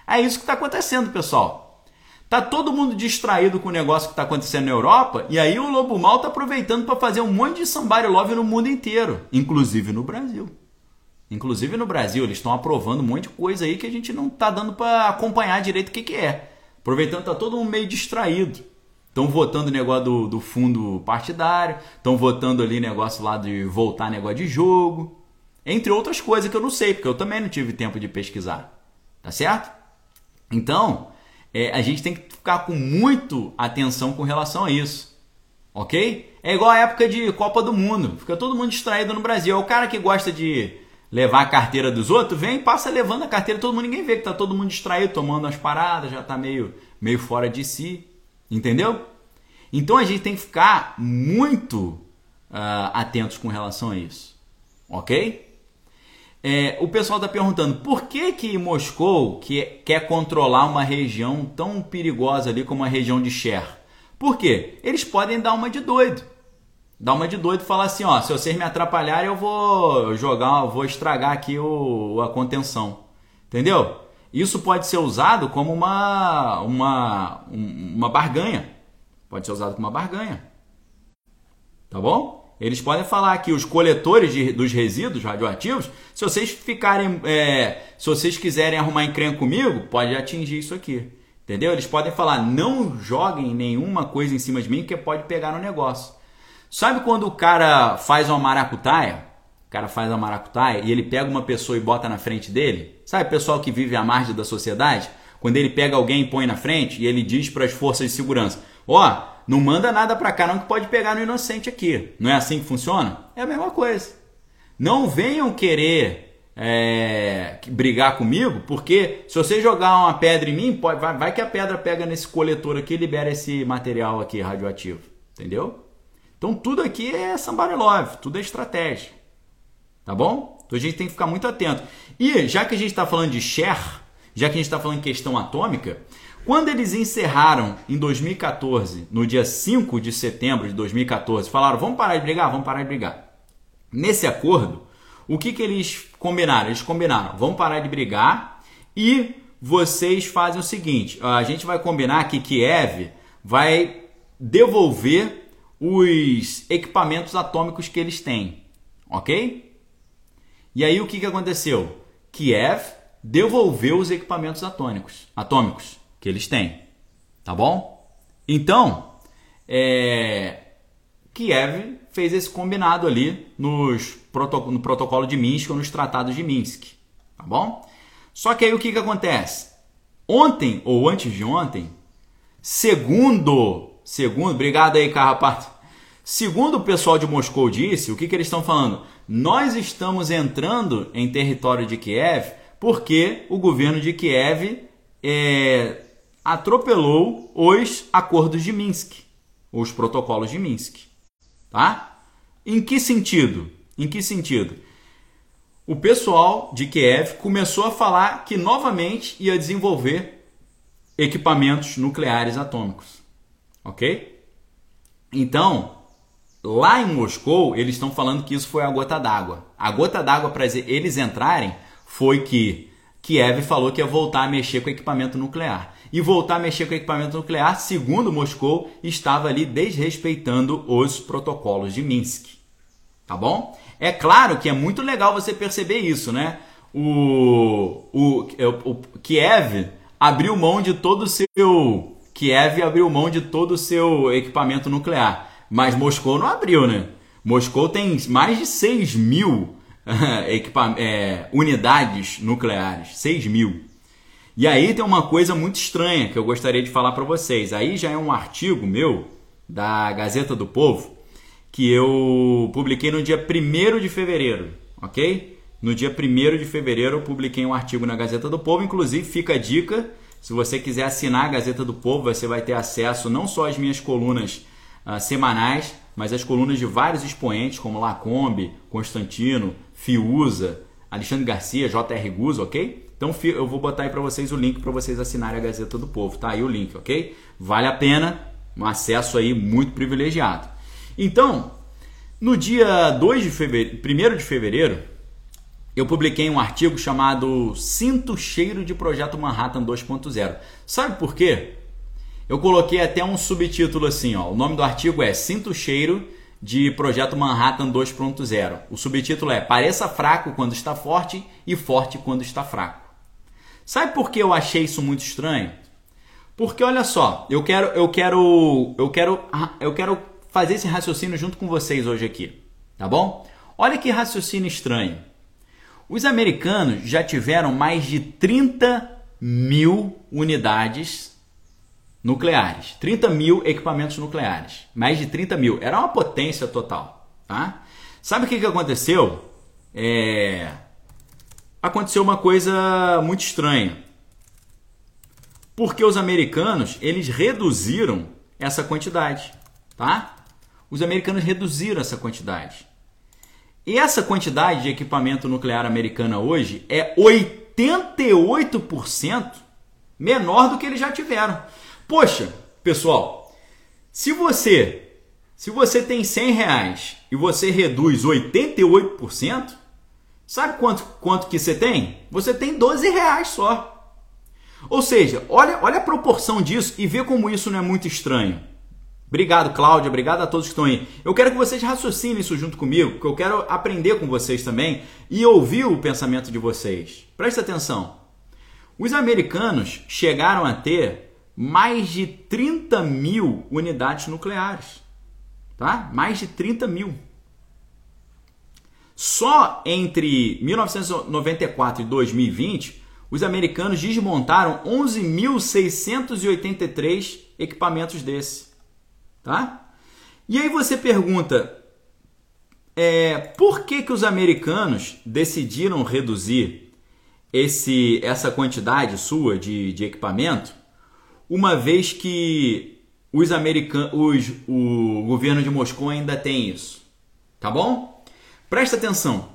É isso que está acontecendo, pessoal. Tá todo mundo distraído com o negócio que está acontecendo na Europa e aí o lobo mal está aproveitando para fazer um monte de somebody love no mundo inteiro, inclusive no Brasil. Inclusive no Brasil, eles estão aprovando um monte de coisa aí que a gente não está dando para acompanhar direito o que, que é. Aproveitando tá todo mundo meio distraído. Estão votando negócio do, do fundo partidário, estão votando ali negócio lá de voltar negócio de jogo, entre outras coisas que eu não sei, porque eu também não tive tempo de pesquisar. Tá certo? Então, é, a gente tem que ficar com muito atenção com relação a isso. Ok? É igual a época de Copa do Mundo. Fica todo mundo distraído no Brasil. É o cara que gosta de levar a carteira dos outros, vem e passa levando a carteira, todo mundo ninguém vê que tá todo mundo distraído, tomando as paradas, já tá meio, meio fora de si, entendeu? Então a gente tem que ficar muito uh, atentos com relação a isso, ok? É, o pessoal está perguntando por que que Moscou que quer controlar uma região tão perigosa ali como a região de Cher? Por quê? Eles podem dar uma de doido dar uma de doido e falar assim, ó, se vocês me atrapalharem, eu vou jogar, eu vou estragar aqui o, a contenção. Entendeu? Isso pode ser usado como uma, uma, uma barganha. Pode ser usado como uma barganha. Tá bom? Eles podem falar que os coletores de, dos resíduos radioativos, se vocês ficarem, é, se vocês quiserem arrumar encrenca comigo, pode atingir isso aqui. Entendeu? Eles podem falar, não joguem nenhuma coisa em cima de mim que pode pegar no negócio. Sabe quando o cara faz uma maracutaia? O cara faz uma maracutaia e ele pega uma pessoa e bota na frente dele? Sabe o pessoal que vive à margem da sociedade? Quando ele pega alguém e põe na frente e ele diz para as forças de segurança: Ó, oh, não manda nada para cá não que pode pegar no inocente aqui. Não é assim que funciona? É a mesma coisa. Não venham querer é, brigar comigo, porque se você jogar uma pedra em mim, pode, vai, vai que a pedra pega nesse coletor aqui e libera esse material aqui radioativo. Entendeu? Então tudo aqui é somebody love, tudo é estratégia. Tá bom? Então a gente tem que ficar muito atento. E já que a gente está falando de share, já que a gente está falando em questão atômica, quando eles encerraram em 2014, no dia 5 de setembro de 2014, falaram: vamos parar de brigar, vamos parar de brigar. Nesse acordo, o que, que eles combinaram? Eles combinaram: vamos parar de brigar e vocês fazem o seguinte: a gente vai combinar que Kiev vai devolver os equipamentos atômicos que eles têm, ok? E aí o que, que aconteceu? Kiev devolveu os equipamentos atômicos, atômicos que eles têm, tá bom? Então, é, Kiev fez esse combinado ali nos protoc no protocolo de Minsk ou nos tratados de Minsk, tá bom? Só que aí o que, que acontece? Ontem ou antes de ontem, segundo Segundo, obrigado aí, Carrapato. Segundo o pessoal de Moscou disse, o que, que eles estão falando? Nós estamos entrando em território de Kiev porque o governo de Kiev é, atropelou os acordos de Minsk, os protocolos de Minsk. Tá? Em que sentido? Em que sentido? O pessoal de Kiev começou a falar que novamente ia desenvolver equipamentos nucleares atômicos ok? Então, lá em Moscou, eles estão falando que isso foi a gota d'água. A gota d'água para eles entrarem foi que Kiev falou que ia voltar a mexer com equipamento nuclear. E voltar a mexer com equipamento nuclear, segundo Moscou, estava ali desrespeitando os protocolos de Minsk. Tá bom? É claro que é muito legal você perceber isso, né? O, o, o, o Kiev abriu mão de todo o seu Kiev abriu mão de todo o seu equipamento nuclear, mas Moscou não abriu, né? Moscou tem mais de 6 mil é, unidades nucleares, 6 mil. E aí tem uma coisa muito estranha que eu gostaria de falar para vocês. Aí já é um artigo meu da Gazeta do Povo que eu publiquei no dia 1 de fevereiro, ok? No dia 1 de fevereiro eu publiquei um artigo na Gazeta do Povo, inclusive fica a dica, se você quiser assinar a Gazeta do Povo, você vai ter acesso não só às minhas colunas uh, semanais, mas às colunas de vários expoentes, como Lacombe, Constantino, Fiuza, Alexandre Garcia, J.R. Guzzo, ok? Então eu vou botar aí para vocês o link para vocês assinarem a Gazeta do Povo, tá aí o link, ok? Vale a pena, um acesso aí muito privilegiado. Então, no dia 2 de fevereiro, 1 de fevereiro, eu publiquei um artigo chamado Sinto Cheiro de Projeto Manhattan 2.0. Sabe por quê? Eu coloquei até um subtítulo assim, ó. O nome do artigo é Sinto Cheiro de Projeto Manhattan 2.0. O subtítulo é Pareça fraco quando está forte e forte quando está fraco. Sabe por que eu achei isso muito estranho? Porque olha só, eu quero eu quero eu quero eu quero fazer esse raciocínio junto com vocês hoje aqui, tá bom? Olha que raciocínio estranho. Os americanos já tiveram mais de 30 mil unidades nucleares, 30 mil equipamentos nucleares, mais de 30 mil. Era uma potência total, tá? Sabe o que, que aconteceu? É... Aconteceu uma coisa muito estranha. Porque os americanos, eles reduziram essa quantidade, tá? Os americanos reduziram essa quantidade. Essa quantidade de equipamento nuclear americana hoje é 88% menor do que eles já tiveram. Poxa, pessoal, se você se você tem 100 reais e você reduz 88%, sabe quanto, quanto que você tem? Você tem 12 reais só. Ou seja, olha, olha a proporção disso e vê como isso não é muito estranho. Obrigado, Cláudia. Obrigado a todos que estão aí. Eu quero que vocês raciocinem isso junto comigo, porque eu quero aprender com vocês também e ouvir o pensamento de vocês. Presta atenção. Os americanos chegaram a ter mais de 30 mil unidades nucleares. Tá? Mais de 30 mil. Só entre 1994 e 2020, os americanos desmontaram 11.683 equipamentos desses tá? E aí você pergunta, é, por que, que os americanos decidiram reduzir esse, essa quantidade sua de, de equipamento, uma vez que os americanos, os, o governo de Moscou ainda tem isso, tá bom? Presta atenção.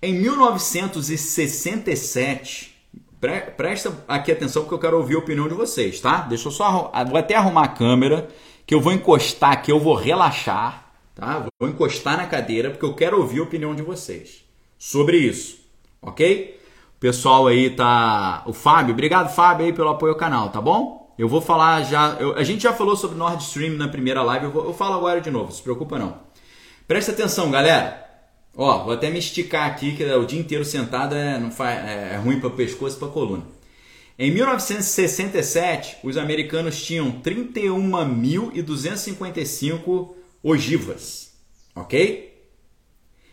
Em 1967, pre, presta aqui atenção porque eu quero ouvir a opinião de vocês, tá? Deixa eu só vou até arrumar a câmera que eu vou encostar, que eu vou relaxar, tá? Vou encostar na cadeira porque eu quero ouvir a opinião de vocês sobre isso, ok? O pessoal aí tá. O Fábio, obrigado Fábio aí pelo apoio ao canal, tá bom? Eu vou falar já. Eu, a gente já falou sobre Nord Stream na primeira live, eu, vou, eu falo agora de novo, se preocupa não. Presta atenção, galera. Ó, vou até me esticar aqui, que o dia inteiro sentado é, não faz, é, é ruim para o pescoço e para coluna. Em 1967, os americanos tinham 31.255 ogivas, ok?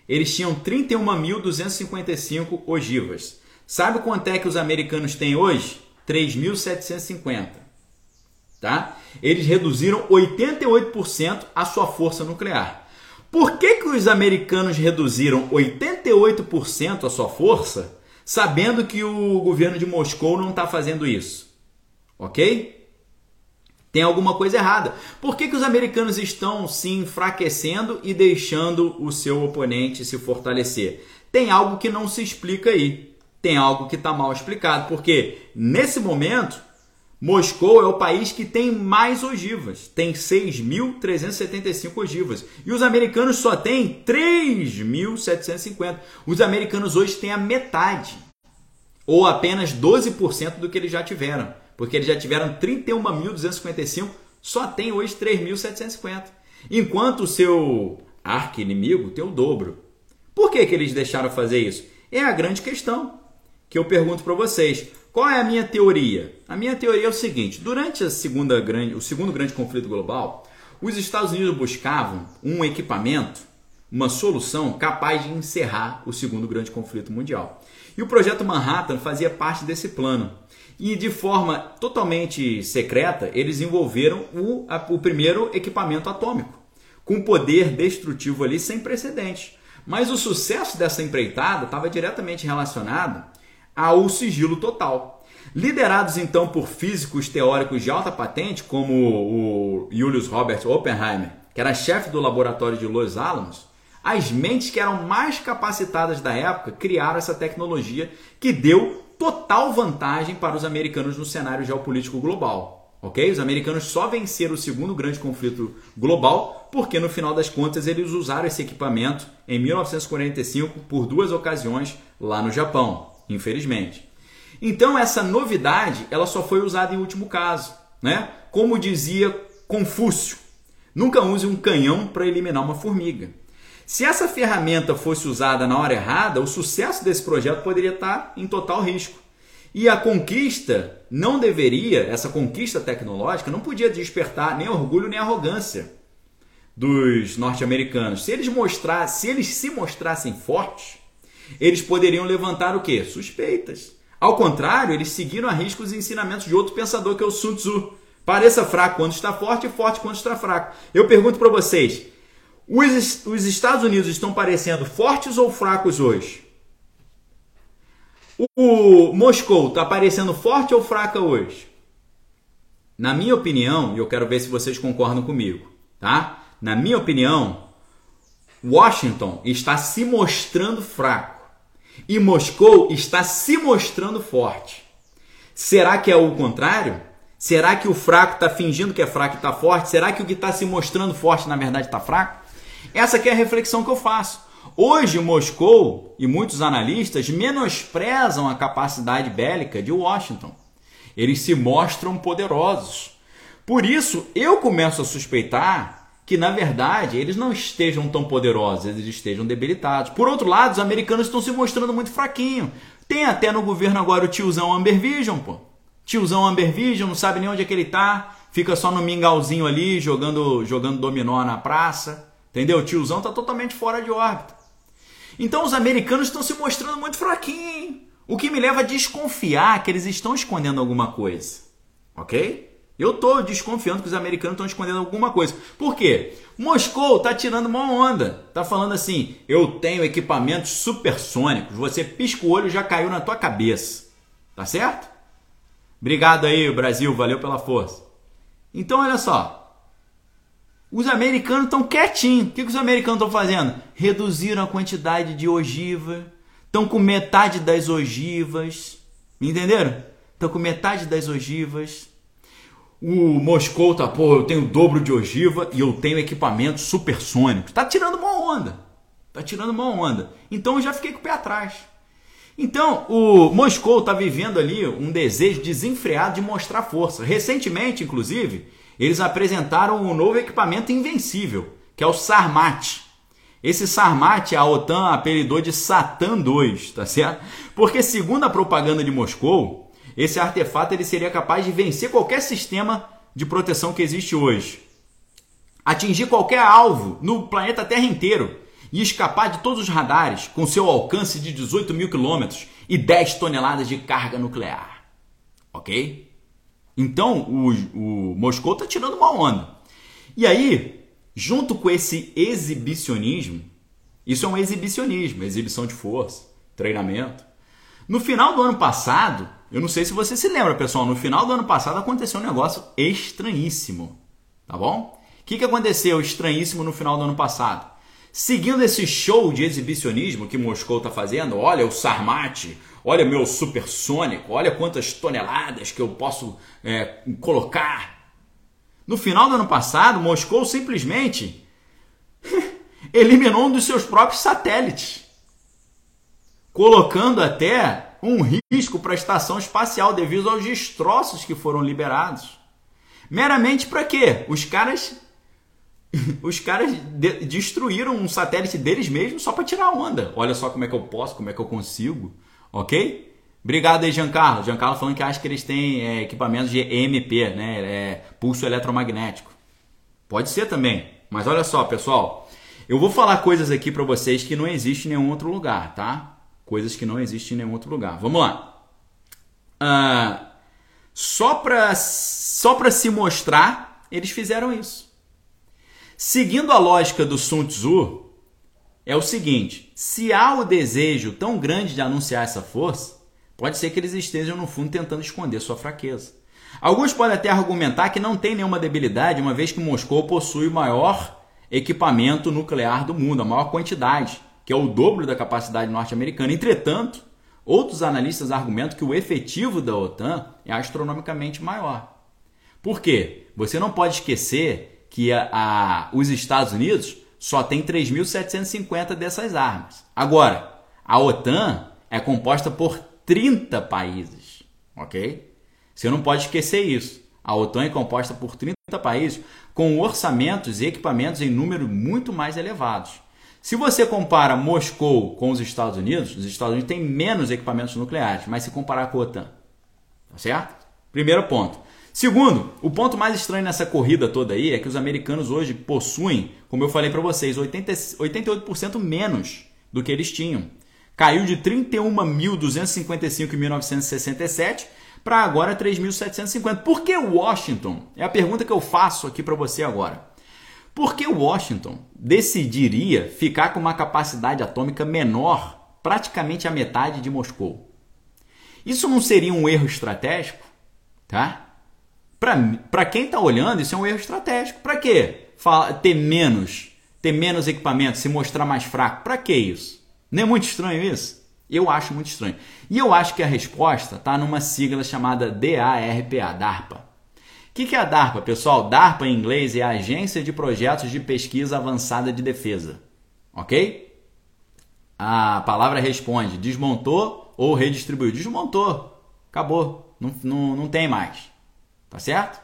Eles tinham 31.255 ogivas. Sabe quanto é que os americanos têm hoje? 3.750, tá? Eles reduziram 88% a sua força nuclear. Por que, que os americanos reduziram 88% a sua força? Sabendo que o governo de Moscou não está fazendo isso. Ok? Tem alguma coisa errada. Por que, que os americanos estão se enfraquecendo e deixando o seu oponente se fortalecer? Tem algo que não se explica aí. Tem algo que está mal explicado. Porque nesse momento, Moscou é o país que tem mais ogivas, tem 6.375 ogivas. E os americanos só têm 3.750. Os americanos hoje têm a metade, ou apenas 12% do que eles já tiveram. Porque eles já tiveram 31.255, só tem hoje 3.750. Enquanto o seu arqui-inimigo tem o dobro. Por que, que eles deixaram fazer isso? É a grande questão que eu pergunto para vocês. Qual é a minha teoria? A minha teoria é o seguinte: durante a segunda grande, o segundo grande conflito global, os Estados Unidos buscavam um equipamento uma solução capaz de encerrar o segundo grande conflito mundial. E o projeto Manhattan fazia parte desse plano. E de forma totalmente secreta, eles envolveram o, a, o primeiro equipamento atômico, com poder destrutivo ali sem precedentes. Mas o sucesso dessa empreitada estava diretamente relacionado ao sigilo total. Liderados então por físicos teóricos de alta patente, como o Julius Robert Oppenheimer, que era chefe do laboratório de Los Alamos, as mentes que eram mais capacitadas da época criaram essa tecnologia que deu total vantagem para os americanos no cenário geopolítico global. Ok? Os americanos só venceram o segundo grande conflito global porque, no final das contas, eles usaram esse equipamento em 1945 por duas ocasiões lá no Japão, infelizmente. Então, essa novidade ela só foi usada em último caso. Né? Como dizia Confúcio, nunca use um canhão para eliminar uma formiga. Se essa ferramenta fosse usada na hora errada, o sucesso desse projeto poderia estar em total risco. E a conquista não deveria, essa conquista tecnológica, não podia despertar nem orgulho nem arrogância dos norte-americanos. Se eles mostrassem, se eles se mostrassem fortes, eles poderiam levantar o quê? Suspeitas. Ao contrário, eles seguiram a risco os ensinamentos de outro pensador que é o Sun Tzu. Pareça fraco quando está forte e forte quando está fraco. Eu pergunto para vocês, os, os Estados Unidos estão parecendo fortes ou fracos hoje? O Moscou está parecendo forte ou fraca hoje? Na minha opinião, e eu quero ver se vocês concordam comigo, tá? Na minha opinião, Washington está se mostrando fraco e Moscou está se mostrando forte. Será que é o contrário? Será que o fraco está fingindo que é fraco e está forte? Será que o que está se mostrando forte na verdade está fraco? Essa é a reflexão que eu faço. Hoje, Moscou e muitos analistas menosprezam a capacidade bélica de Washington. Eles se mostram poderosos. Por isso, eu começo a suspeitar que, na verdade, eles não estejam tão poderosos, eles estejam debilitados. Por outro lado, os americanos estão se mostrando muito fraquinhos. Tem até no governo agora o tiozão Amber Vision, pô. Tiozão Amber Vision, não sabe nem onde é que ele tá, fica só no mingauzinho ali, jogando, jogando dominó na praça. Entendeu? O tiozão está totalmente fora de órbita. Então os americanos estão se mostrando muito fraquinhos. O que me leva a desconfiar que eles estão escondendo alguma coisa. Ok? Eu estou desconfiando que os americanos estão escondendo alguma coisa. Por quê? Moscou está tirando uma onda. Está falando assim: eu tenho equipamentos supersônicos. Você pisca o olho já caiu na tua cabeça. Tá certo? Obrigado aí, Brasil. Valeu pela força. Então, olha só. Os americanos estão quietinhos. O que, que os americanos estão fazendo? Reduziram a quantidade de ogiva. Estão com metade das ogivas. Entenderam? Estão com metade das ogivas. O Moscou tá, pô, eu tenho o dobro de ogiva e eu tenho equipamentos supersônicos. Tá tirando uma onda. Tá tirando uma onda. Então eu já fiquei com o pé atrás. Então, o Moscou está vivendo ali um desejo desenfreado de mostrar força. Recentemente, inclusive, eles apresentaram um novo equipamento invencível, que é o Sarmat. Esse Sarmat a OTAN apelidou de Satan 2, tá certo? Porque segundo a propaganda de Moscou, esse artefato ele seria capaz de vencer qualquer sistema de proteção que existe hoje. Atingir qualquer alvo no planeta Terra inteiro e escapar de todos os radares com seu alcance de 18 mil quilômetros e 10 toneladas de carga nuclear. Ok? Então o, o Moscou está tirando uma onda. E aí, junto com esse exibicionismo, isso é um exibicionismo, exibição de força, treinamento. No final do ano passado, eu não sei se você se lembra, pessoal, no final do ano passado aconteceu um negócio estranhíssimo, tá bom? O que, que aconteceu estranhíssimo no final do ano passado? Seguindo esse show de exibicionismo que Moscou está fazendo, olha o Sarmat, olha meu supersônico, olha quantas toneladas que eu posso é, colocar. No final do ano passado, Moscou simplesmente eliminou um dos seus próprios satélites, colocando até um risco para a estação espacial devido aos destroços que foram liberados. Meramente para quê? Os caras os caras de destruíram um satélite deles mesmos só para tirar onda. Olha só como é que eu posso, como é que eu consigo. Ok? Obrigado aí, Giancarlo. Giancarlo falando que acha que eles têm é, equipamentos de EMP, né? É, pulso eletromagnético. Pode ser também. Mas olha só, pessoal. Eu vou falar coisas aqui para vocês que não existem em nenhum outro lugar, tá? Coisas que não existem em nenhum outro lugar. Vamos lá. Uh, só para só pra se mostrar, eles fizeram isso. Seguindo a lógica do Sun Tzu, é o seguinte: se há o desejo tão grande de anunciar essa força, pode ser que eles estejam no fundo tentando esconder sua fraqueza. Alguns podem até argumentar que não tem nenhuma debilidade, uma vez que Moscou possui o maior equipamento nuclear do mundo, a maior quantidade, que é o dobro da capacidade norte-americana. Entretanto, outros analistas argumentam que o efetivo da OTAN é astronomicamente maior. Por quê? Você não pode esquecer que a, a, os Estados Unidos só tem 3.750 dessas armas. Agora, a OTAN é composta por 30 países, ok? Você não pode esquecer isso. A OTAN é composta por 30 países com orçamentos e equipamentos em número muito mais elevados. Se você compara Moscou com os Estados Unidos, os Estados Unidos têm menos equipamentos nucleares, mas se comparar com a OTAN, tá certo? Primeiro ponto. Segundo, o ponto mais estranho nessa corrida toda aí é que os americanos hoje possuem, como eu falei para vocês, 80, 88% menos do que eles tinham. Caiu de 31.255 em 1967 para agora 3.750. Por que Washington? É a pergunta que eu faço aqui para você agora. Por que Washington decidiria ficar com uma capacidade atômica menor, praticamente a metade de Moscou? Isso não seria um erro estratégico? Tá? Para quem está olhando, isso é um erro estratégico. Para quê? Fala, ter menos, ter menos equipamento, se mostrar mais fraco. Para que isso? Não é muito estranho isso? Eu acho muito estranho. E eu acho que a resposta está numa sigla chamada DARPA, DARPA. Que, que é a DARPA, pessoal? DARPA em inglês é a Agência de Projetos de Pesquisa Avançada de Defesa. Ok? A palavra responde: desmontou ou redistribuiu? Desmontou. Acabou. Não, não, não tem mais. Tá certo?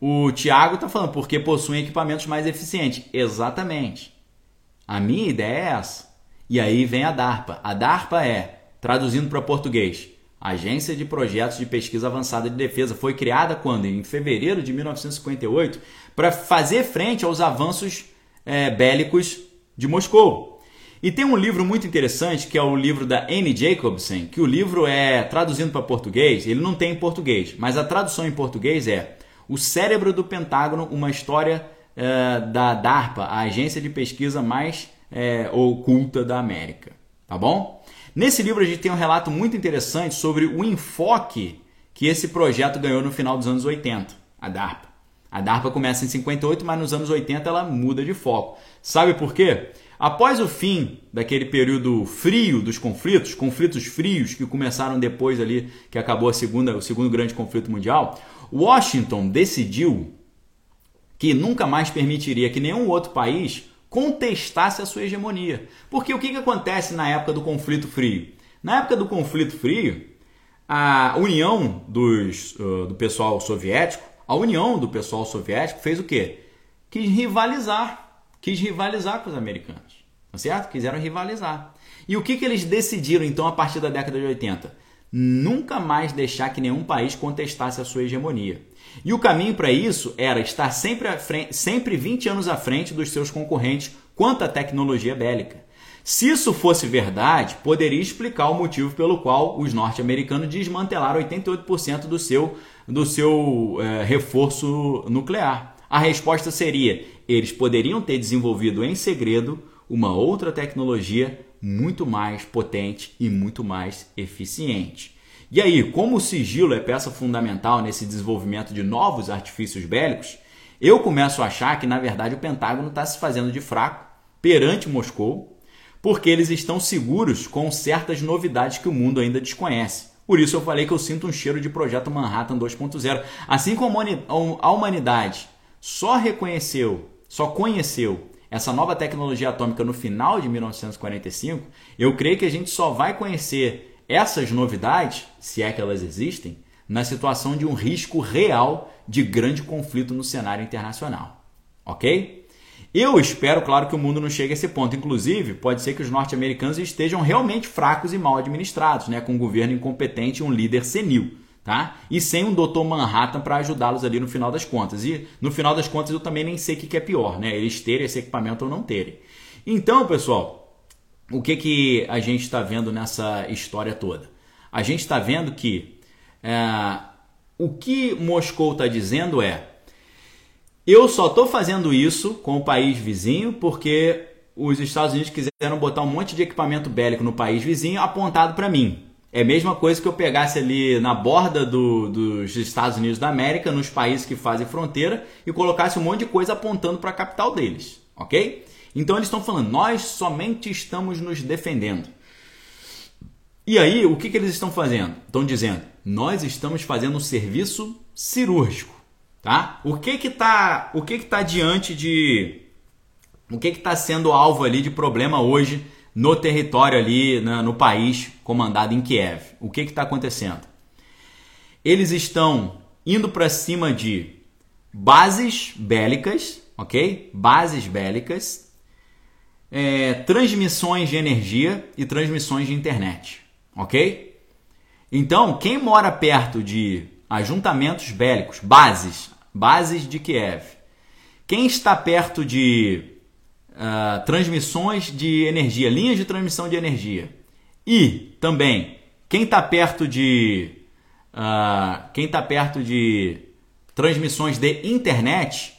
O Tiago está falando porque possuem equipamentos mais eficientes. Exatamente. A minha ideia é essa. E aí vem a DARPA. A DARPA é, traduzindo para português, Agência de Projetos de Pesquisa Avançada de Defesa. Foi criada quando? Em fevereiro de 1958, para fazer frente aos avanços é, bélicos de Moscou. E tem um livro muito interessante que é o livro da Anne Jacobsen, que o livro é traduzindo para português, ele não tem em português, mas a tradução em português é O Cérebro do Pentágono, uma história é, da DARPA, a agência de pesquisa mais é, oculta da América. Tá bom? Nesse livro a gente tem um relato muito interessante sobre o enfoque que esse projeto ganhou no final dos anos 80, a DARPA. A DARPA começa em 58, mas nos anos 80 ela muda de foco. Sabe por quê? Após o fim daquele período frio dos conflitos, conflitos frios que começaram depois ali, que acabou a segunda, o segundo grande conflito mundial, Washington decidiu que nunca mais permitiria que nenhum outro país contestasse a sua hegemonia. Porque o que, que acontece na época do conflito frio? Na época do conflito frio, a união dos, uh, do pessoal soviético, a união do pessoal soviético fez o quê? Quis rivalizar quis rivalizar com os americanos, tá certo? Quiseram rivalizar. E o que, que eles decidiram então a partir da década de 80? Nunca mais deixar que nenhum país contestasse a sua hegemonia. E o caminho para isso era estar sempre, à frente, sempre 20 anos à frente dos seus concorrentes quanto à tecnologia bélica. Se isso fosse verdade, poderia explicar o motivo pelo qual os norte-americanos desmantelaram 88% do seu, do seu é, reforço nuclear. A resposta seria: eles poderiam ter desenvolvido em segredo uma outra tecnologia muito mais potente e muito mais eficiente. E aí, como o sigilo é peça fundamental nesse desenvolvimento de novos artifícios bélicos, eu começo a achar que na verdade o Pentágono está se fazendo de fraco perante Moscou, porque eles estão seguros com certas novidades que o mundo ainda desconhece. Por isso eu falei que eu sinto um cheiro de projeto Manhattan 2.0. Assim como a humanidade só reconheceu só conheceu essa nova tecnologia atômica no final de 1945, eu creio que a gente só vai conhecer essas novidades, se é que elas existem, na situação de um risco real de grande conflito no cenário internacional. Ok? Eu espero, claro, que o mundo não chegue a esse ponto. Inclusive, pode ser que os norte-americanos estejam realmente fracos e mal administrados, né? com um governo incompetente e um líder senil. tá? E sem um Dr. Manhattan para ajudá-los ali no final das contas. E no final das contas eu também nem sei o que é pior, né? Eles terem esse equipamento ou não terem. Então, pessoal, o que, que a gente está vendo nessa história toda? A gente está vendo que é, o que Moscou está dizendo é eu só estou fazendo isso com o país vizinho porque os Estados Unidos quiseram botar um monte de equipamento bélico no país vizinho apontado para mim. É a mesma coisa que eu pegasse ali na borda do, dos Estados Unidos da América, nos países que fazem fronteira, e colocasse um monte de coisa apontando para a capital deles, ok? Então eles estão falando, nós somente estamos nos defendendo. E aí, o que, que eles estão fazendo? Estão dizendo, nós estamos fazendo um serviço cirúrgico, tá? O que que está, o que que tá diante de, o que que está sendo alvo ali de problema hoje no território ali, né, no país comandado em Kiev. O que está acontecendo? Eles estão indo para cima de bases bélicas, ok? Bases bélicas, é, transmissões de energia e transmissões de internet, ok? Então, quem mora perto de ajuntamentos bélicos, bases, bases de Kiev, quem está perto de uh, transmissões de energia, linhas de transmissão de energia. E também quem está perto de uh, quem está perto de transmissões de internet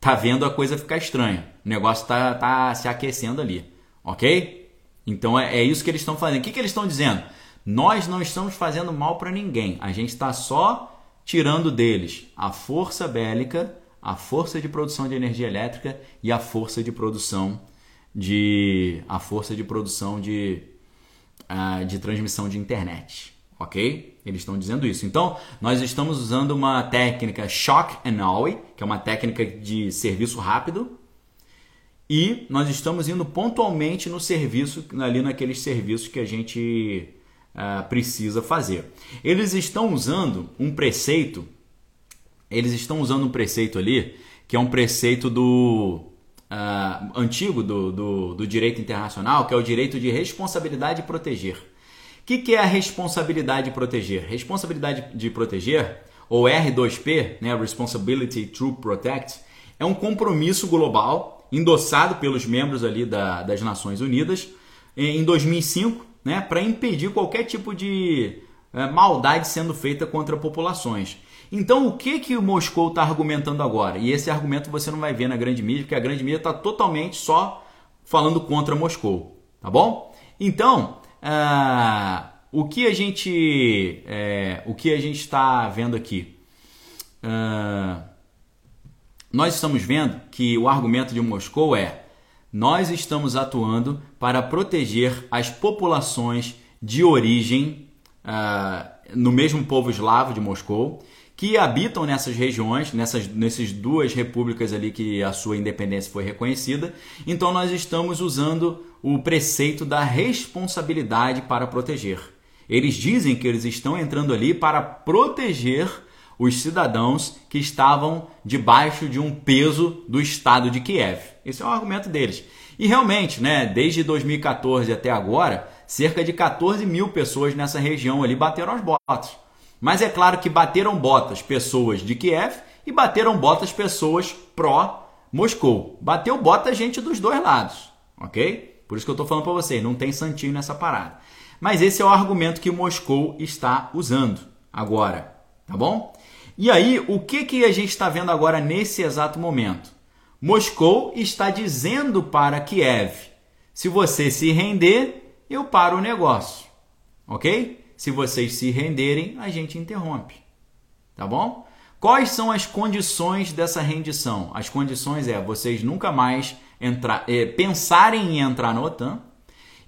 tá vendo a coisa ficar estranha. O negócio tá, tá se aquecendo ali, ok? Então é, é isso que eles estão fazendo. O que, que eles estão dizendo? Nós não estamos fazendo mal para ninguém. A gente está só tirando deles a força bélica a força de produção de energia elétrica e a força de produção de a força de produção de, uh, de transmissão de internet, ok? Eles estão dizendo isso. Então, nós estamos usando uma técnica shock and awe, que é uma técnica de serviço rápido, e nós estamos indo pontualmente no serviço, ali naqueles serviços que a gente uh, precisa fazer. Eles estão usando um preceito eles estão usando um preceito ali, que é um preceito do uh, antigo do, do, do, direito internacional, que é o direito de responsabilidade de proteger. O que, que é a responsabilidade de proteger? Responsabilidade de proteger, ou R2P, né, Responsibility to Protect, é um compromisso global endossado pelos membros ali da, das Nações Unidas em 2005, né, para impedir qualquer tipo de uh, maldade sendo feita contra populações. Então, o que que o Moscou está argumentando agora? E esse argumento você não vai ver na grande mídia, porque a grande mídia está totalmente só falando contra Moscou, tá bom? Então, uh, o que a gente, é, o que a gente está vendo aqui? Uh, nós estamos vendo que o argumento de Moscou é nós estamos atuando para proteger as populações de origem uh, no mesmo povo eslavo de Moscou que habitam nessas regiões, nessas, nessas duas repúblicas ali que a sua independência foi reconhecida. Então nós estamos usando o preceito da responsabilidade para proteger. Eles dizem que eles estão entrando ali para proteger os cidadãos que estavam debaixo de um peso do Estado de Kiev. Esse é o argumento deles. E realmente, né, desde 2014 até agora, cerca de 14 mil pessoas nessa região ali bateram as botas. Mas é claro que bateram botas pessoas de Kiev e bateram botas pessoas pró-Moscou. Bateu bota gente dos dois lados, ok? Por isso que eu estou falando para vocês, não tem santinho nessa parada. Mas esse é o argumento que Moscou está usando agora, tá bom? E aí, o que, que a gente está vendo agora nesse exato momento? Moscou está dizendo para Kiev: se você se render, eu paro o negócio, ok? Se vocês se renderem, a gente interrompe. Tá bom? Quais são as condições dessa rendição? As condições é vocês nunca mais entrar, é, pensarem em entrar na OTAN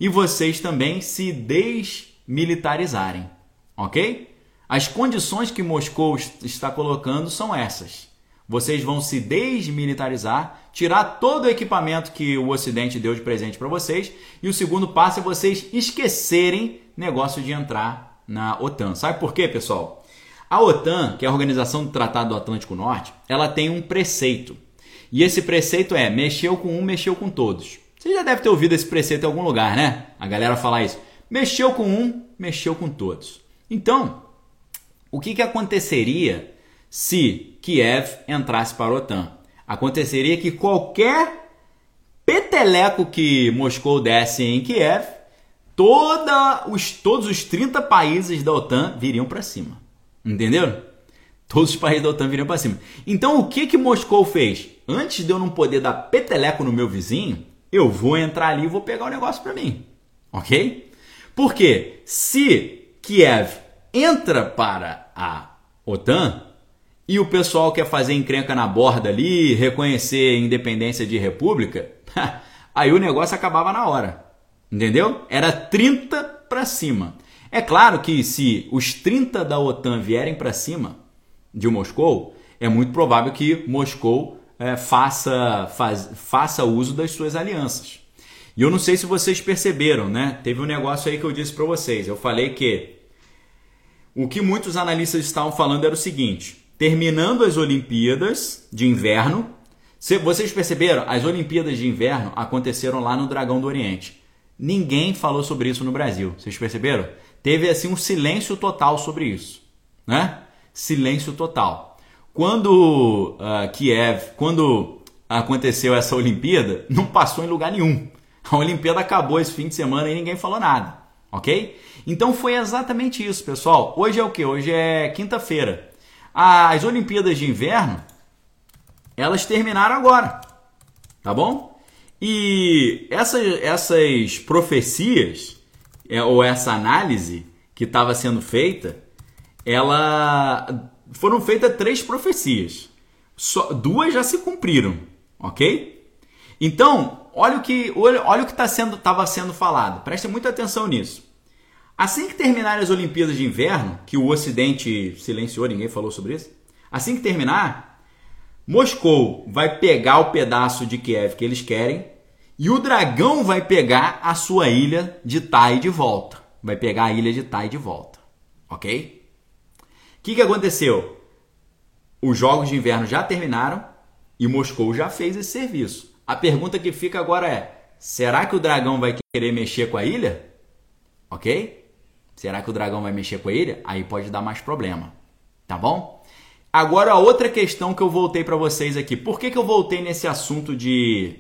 e vocês também se desmilitarizarem, ok? As condições que Moscou está colocando são essas. Vocês vão se desmilitarizar, tirar todo o equipamento que o Ocidente deu de presente para vocês, e o segundo passo é vocês esquecerem negócio de entrar na OTAN. Sabe por quê, pessoal? A OTAN, que é a Organização do Tratado do Atlântico Norte, ela tem um preceito. E esse preceito é: mexeu com um, mexeu com todos. Você já deve ter ouvido esse preceito em algum lugar, né? A galera falar isso. Mexeu com um, mexeu com todos. Então, O que, que aconteceria se Kiev entrasse para a OTAN? Aconteceria que qualquer peteleco que Moscou desse em Kiev, toda os, todos os 30 países da OTAN viriam para cima. Entenderam? Todos os países da OTAN viriam para cima. Então o que que Moscou fez? Antes de eu não poder dar peteleco no meu vizinho, eu vou entrar ali e vou pegar o negócio para mim. Ok? Porque se Kiev entra para a OTAN e o pessoal quer fazer encrenca na borda ali, reconhecer independência de república, aí o negócio acabava na hora. Entendeu? Era 30 para cima. É claro que se os 30 da OTAN vierem para cima de Moscou, é muito provável que Moscou é, faça, faz, faça uso das suas alianças. E eu não sei se vocês perceberam, né? Teve um negócio aí que eu disse para vocês. Eu falei que o que muitos analistas estavam falando era o seguinte: terminando as Olimpíadas de inverno, vocês perceberam? As Olimpíadas de inverno aconteceram lá no Dragão do Oriente. Ninguém falou sobre isso no Brasil. Vocês perceberam? Teve assim um silêncio total sobre isso, né? Silêncio total. Quando uh, Kiev, quando aconteceu essa Olimpíada, não passou em lugar nenhum. A Olimpíada acabou esse fim de semana e ninguém falou nada, ok? Então foi exatamente isso, pessoal. Hoje é o que? Hoje é quinta-feira. As Olimpíadas de Inverno, elas terminaram agora, tá bom? E essa, essas profecias, é, ou essa análise que estava sendo feita, ela foram feitas três profecias. Só, duas já se cumpriram, ok? Então, olha o que olha, olha o que tá sendo estava sendo falado. Preste muita atenção nisso. Assim que terminarem as Olimpíadas de Inverno, que o Ocidente silenciou, ninguém falou sobre isso. Assim que terminar, Moscou vai pegar o pedaço de Kiev que eles querem e o dragão vai pegar a sua ilha de Tai de volta. Vai pegar a ilha de Tai de volta. Ok? O que, que aconteceu? Os jogos de inverno já terminaram e Moscou já fez esse serviço. A pergunta que fica agora é: será que o dragão vai querer mexer com a ilha? Ok? Será que o dragão vai mexer com ilha? Aí pode dar mais problema. Tá bom? Agora a outra questão que eu voltei para vocês aqui. Por que, que eu voltei nesse assunto de.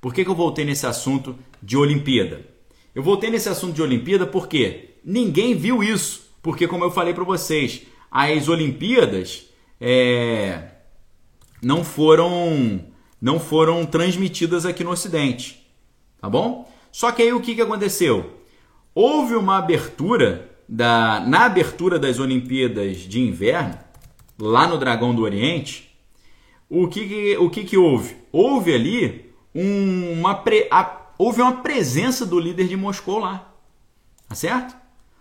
Por que, que eu voltei nesse assunto de Olimpíada? Eu voltei nesse assunto de Olimpíada porque ninguém viu isso. Porque, como eu falei para vocês, as Olimpíadas é, não foram não foram transmitidas aqui no Ocidente. Tá bom? Só que aí o que, que aconteceu? Houve uma abertura da, na abertura das Olimpíadas de Inverno, lá no Dragão do Oriente, o que, o que, que houve? Houve ali uma, pre, a, houve uma presença do líder de Moscou lá. Tá certo?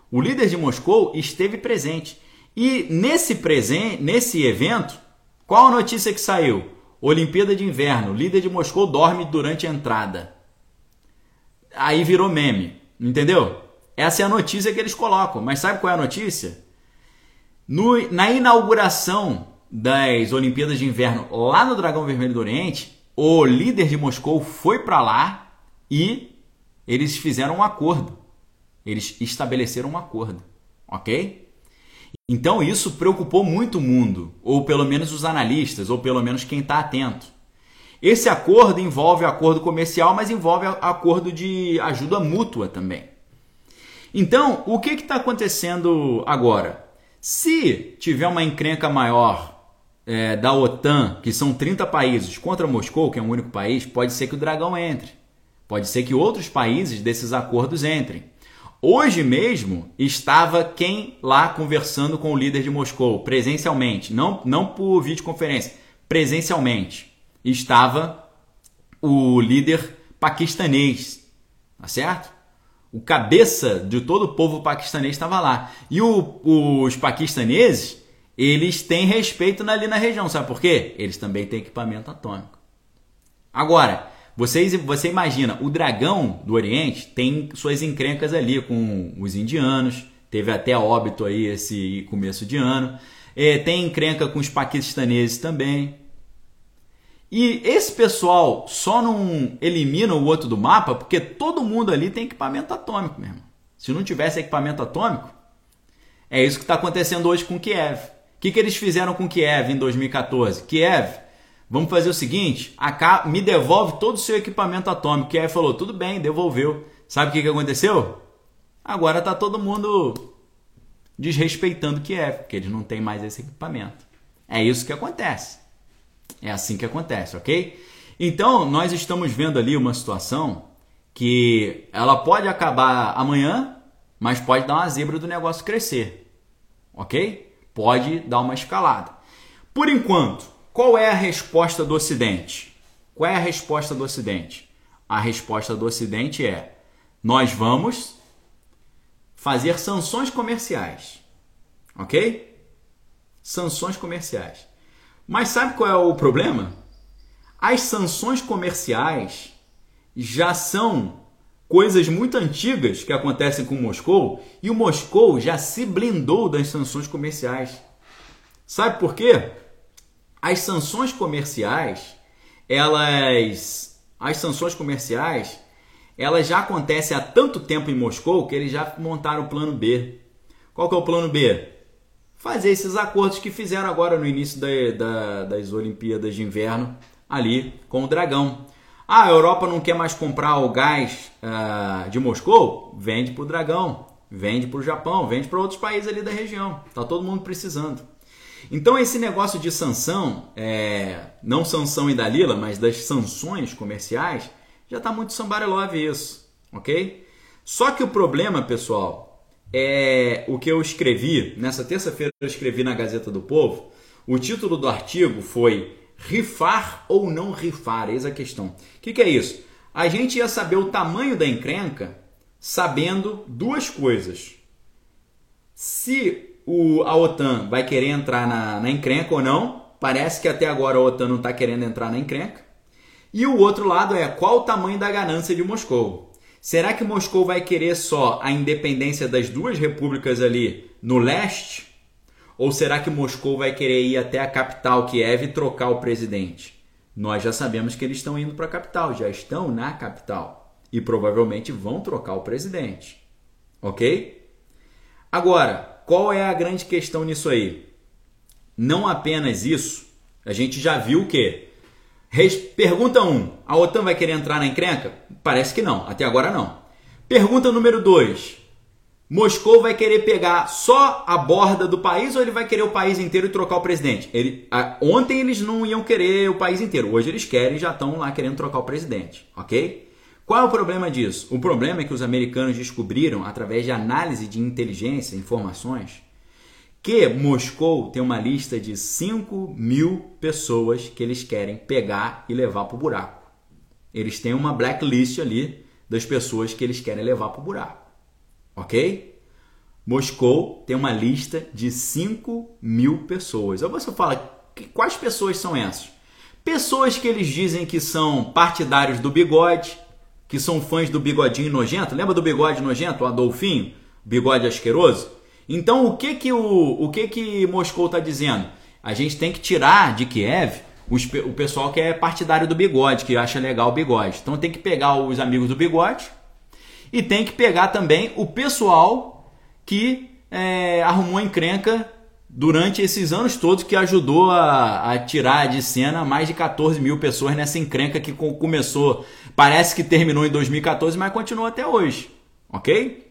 O líder de Moscou esteve presente. E nesse, presen nesse evento, qual a notícia que saiu? Olimpíada de Inverno, líder de Moscou dorme durante a entrada. Aí virou meme, entendeu? Essa é a notícia que eles colocam. Mas sabe qual é a notícia? No, na inauguração das Olimpíadas de Inverno lá no Dragão Vermelho do Oriente, o líder de Moscou foi para lá e eles fizeram um acordo. Eles estabeleceram um acordo, ok? Então isso preocupou muito o mundo, ou pelo menos os analistas, ou pelo menos quem está atento. Esse acordo envolve acordo comercial, mas envolve acordo de ajuda mútua também. Então, o que está acontecendo agora? Se tiver uma encrenca maior é, da OTAN, que são 30 países, contra Moscou, que é um único país, pode ser que o dragão entre. Pode ser que outros países desses acordos entrem. Hoje mesmo estava quem lá conversando com o líder de Moscou, presencialmente, não, não por videoconferência, presencialmente. Estava o líder paquistanês, tá certo? O cabeça de todo o povo paquistanês estava lá. E o, os paquistaneses, eles têm respeito ali na região, sabe por quê? Eles também têm equipamento atômico. Agora, vocês, você imagina, o dragão do Oriente tem suas encrencas ali com os indianos, teve até óbito aí esse começo de ano, é, tem encrenca com os paquistaneses também. E esse pessoal só não elimina o outro do mapa porque todo mundo ali tem equipamento atômico mesmo. Se não tivesse equipamento atômico, É isso que está acontecendo hoje com Kiev. O que, que eles fizeram com Kiev em 2014? Kiev, vamos fazer o seguinte: me devolve todo o seu equipamento atômico. Kiev falou, tudo bem, devolveu. Sabe o que, que aconteceu? Agora está todo mundo desrespeitando Kiev, porque eles não têm mais esse equipamento. É isso que acontece. É assim que acontece, ok? Então, nós estamos vendo ali uma situação que ela pode acabar amanhã, mas pode dar uma zebra do negócio crescer, ok? Pode dar uma escalada. Por enquanto, qual é a resposta do Ocidente? Qual é a resposta do Ocidente? A resposta do Ocidente é: nós vamos fazer sanções comerciais, ok? Sanções comerciais. Mas sabe qual é o problema? As sanções comerciais já são coisas muito antigas que acontecem com Moscou e o Moscou já se blindou das sanções comerciais. Sabe por quê? As sanções comerciais, elas as sanções comerciais, elas já acontecem há tanto tempo em Moscou que eles já montaram o plano B. Qual que é o plano B? Fazer esses acordos que fizeram agora no início da, da, das Olimpíadas de Inverno ali com o Dragão. Ah, a Europa não quer mais comprar o gás uh, de Moscou? Vende para o Dragão, vende para o Japão, vende para outros países ali da região. Tá todo mundo precisando. Então esse negócio de sanção, é, não sanção e Dalila, mas das sanções comerciais, já está muito sambarelove isso, ok? Só que o problema, pessoal, é o que eu escrevi, nessa terça-feira eu escrevi na Gazeta do Povo, o título do artigo foi Rifar ou não rifar? Eis a questão. O que, que é isso? A gente ia saber o tamanho da encrenca sabendo duas coisas. Se o, a OTAN vai querer entrar na, na encrenca ou não, parece que até agora a OTAN não está querendo entrar na encrenca. E o outro lado é qual o tamanho da ganância de Moscou. Será que Moscou vai querer só a independência das duas repúblicas ali no leste? Ou será que Moscou vai querer ir até a capital Kiev e trocar o presidente? Nós já sabemos que eles estão indo para a capital, já estão na capital e provavelmente vão trocar o presidente. Ok? Agora, qual é a grande questão nisso aí? Não apenas isso, a gente já viu que? Pergunta 1: um, a OTAN vai querer entrar na encrenca? Parece que não, até agora não. Pergunta número 2: Moscou vai querer pegar só a borda do país ou ele vai querer o país inteiro e trocar o presidente? Ele, a, ontem eles não iam querer o país inteiro, hoje eles querem e já estão lá querendo trocar o presidente, ok? Qual é o problema disso? O problema é que os americanos descobriram, através de análise de inteligência, informações, que Moscou tem uma lista de 5 mil pessoas que eles querem pegar e levar para o buraco. Eles têm uma blacklist ali das pessoas que eles querem levar para o buraco ok? Moscou tem uma lista de 5 mil pessoas. Aí você fala, quais pessoas são essas? Pessoas que eles dizem que são partidários do bigode, que são fãs do bigodinho nojento. Lembra do bigode nojento, o Adolfinho? Bigode asqueroso? Então o que que, o, o que, que Moscou está dizendo? A gente tem que tirar de Kiev os, o pessoal que é partidário do bigode, que acha legal o bigode. Então tem que pegar os amigos do bigode e tem que pegar também o pessoal que é, arrumou encrenca durante esses anos todos que ajudou a, a, tirar de cena mais de 14 mil pessoas nessa encrenca que começou, parece que terminou em 2014, mas continua até hoje, ok?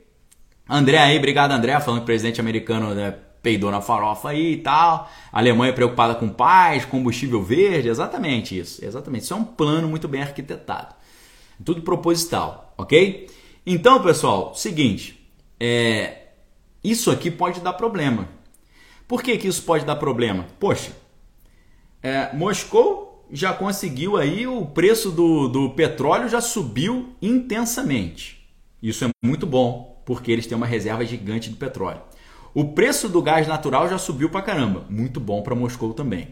André aí, obrigado André, falando que o presidente americano né, peidou na farofa aí e tal. A Alemanha preocupada com paz, combustível verde, exatamente isso, exatamente. Isso é um plano muito bem arquitetado, tudo proposital, ok? Então, pessoal, seguinte, é, isso aqui pode dar problema. Por que, que isso pode dar problema? Poxa, é, Moscou já conseguiu aí o preço do, do petróleo já subiu intensamente. Isso é muito bom, porque eles têm uma reserva gigante de petróleo. O preço do gás natural já subiu pra caramba, muito bom para Moscou também.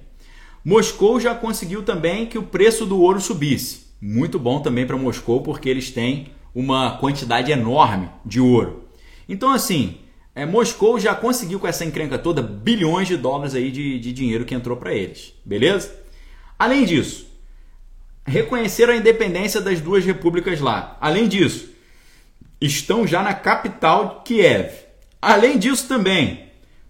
Moscou já conseguiu também que o preço do ouro subisse, muito bom também para Moscou, porque eles têm uma quantidade enorme de ouro. Então, assim, é, Moscou já conseguiu com essa encrenca toda bilhões de dólares aí de, de dinheiro que entrou para eles, beleza? Além disso, reconheceram a independência das duas repúblicas lá. Além disso, estão já na capital Kiev. Além disso também,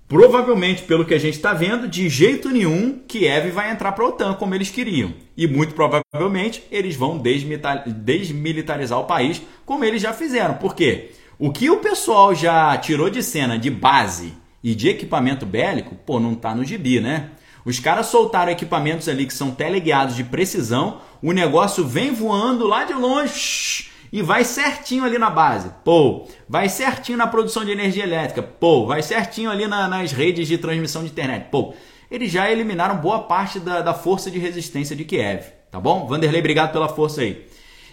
provavelmente, pelo que a gente está vendo, de jeito nenhum Kiev vai entrar para a OTAN como eles queriam. E muito provavelmente eles vão desmilitarizar o país como eles já fizeram. Por quê? O que o pessoal já tirou de cena de base e de equipamento bélico, pô, não tá no gibi, né? Os caras soltaram equipamentos ali que são teleguiados de precisão, o negócio vem voando lá de longe e vai certinho ali na base. Pô, vai certinho na produção de energia elétrica. Pô, vai certinho ali na, nas redes de transmissão de internet. Pô, eles já eliminaram boa parte da, da força de resistência de Kiev. Tá bom? Vanderlei, obrigado pela força aí.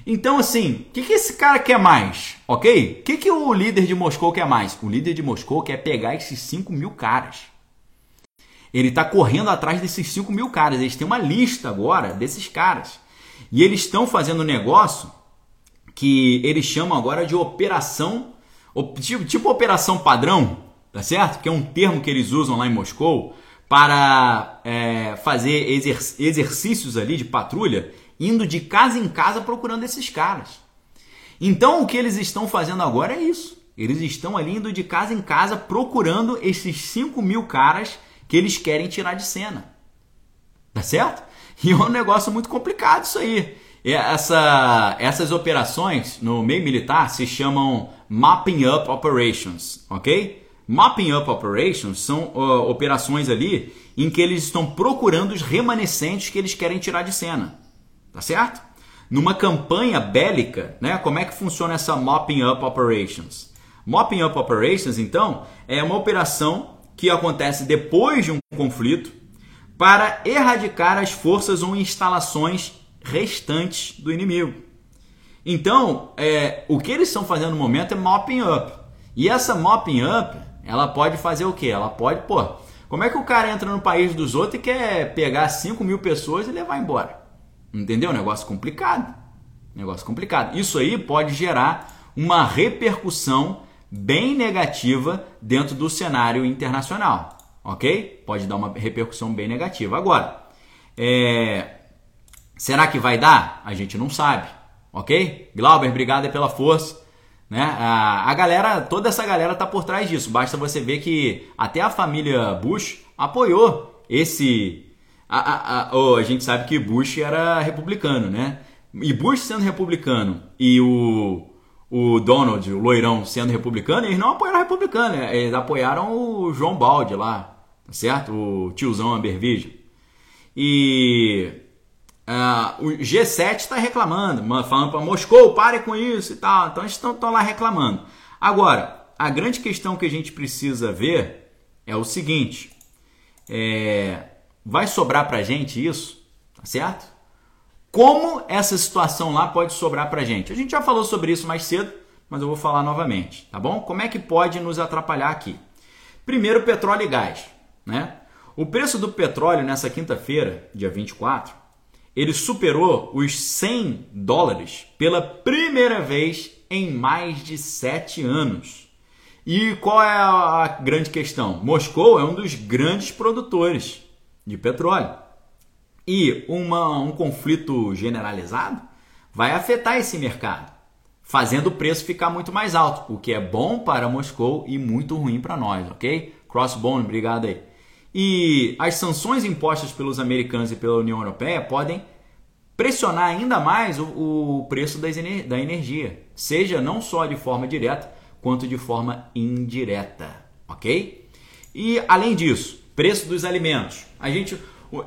Então, assim, o que, que esse cara quer mais? Ok? O que, que o líder de Moscou quer mais? O líder de Moscou quer pegar esses 5 mil caras. Ele está correndo atrás desses 5 mil caras. Eles têm uma lista agora desses caras. E eles estão fazendo um negócio que eles chamam agora de operação, tipo, tipo operação padrão, tá certo? Que é um termo que eles usam lá em Moscou para é, fazer exercícios ali de patrulha, indo de casa em casa procurando esses caras. Então o que eles estão fazendo agora é isso. Eles estão ali indo de casa em casa procurando esses 5 mil caras que eles querem tirar de cena. Tá certo? E é um negócio muito complicado isso aí. Essa, essas operações no meio militar se chamam Mapping Up Operations, ok? Mapping Up Operations são uh, operações ali em que eles estão procurando os remanescentes que eles querem tirar de cena, tá certo? Numa campanha bélica, né? Como é que funciona essa Mapping Up Operations? Mopping Up Operations, então, é uma operação que acontece depois de um conflito para erradicar as forças ou instalações restantes do inimigo. Então, é, o que eles estão fazendo no momento é mopping up. E essa mopping up, ela pode fazer o quê? Ela pode, pô, como é que o cara entra no país dos outros e quer pegar 5 mil pessoas e levar embora? Entendeu? Negócio complicado. Negócio complicado. Isso aí pode gerar uma repercussão bem negativa dentro do cenário internacional, ok? Pode dar uma repercussão bem negativa. Agora, é, Será que vai dar? A gente não sabe, ok? Glauber, obrigado pela força. Né? A, a galera, toda essa galera tá por trás disso. Basta você ver que até a família Bush apoiou esse. A, a, a, oh, a gente sabe que Bush era republicano, né? E Bush sendo republicano e o, o Donald, o loirão, sendo republicano, eles não apoiaram republicano, né? eles apoiaram o João Balde lá, tá certo? O tiozão Ambervige. E Uh, o G7 está reclamando, falando para Moscou, pare com isso e tal. Então eles estão lá reclamando. Agora, a grande questão que a gente precisa ver é o seguinte: é, vai sobrar para a gente isso, tá certo? Como essa situação lá pode sobrar para a gente? A gente já falou sobre isso mais cedo, mas eu vou falar novamente, tá bom? Como é que pode nos atrapalhar aqui? Primeiro, petróleo e gás, né? O preço do petróleo nessa quinta-feira, dia 24, ele superou os 100 dólares pela primeira vez em mais de sete anos. E qual é a grande questão? Moscou é um dos grandes produtores de petróleo. E uma, um conflito generalizado vai afetar esse mercado, fazendo o preço ficar muito mais alto, o que é bom para Moscou e muito ruim para nós, ok? Crossbone, obrigado aí. E as sanções impostas pelos americanos e pela União Europeia podem pressionar ainda mais o, o preço da energia, seja não só de forma direta, quanto de forma indireta, ok? E além disso, preço dos alimentos. A gente,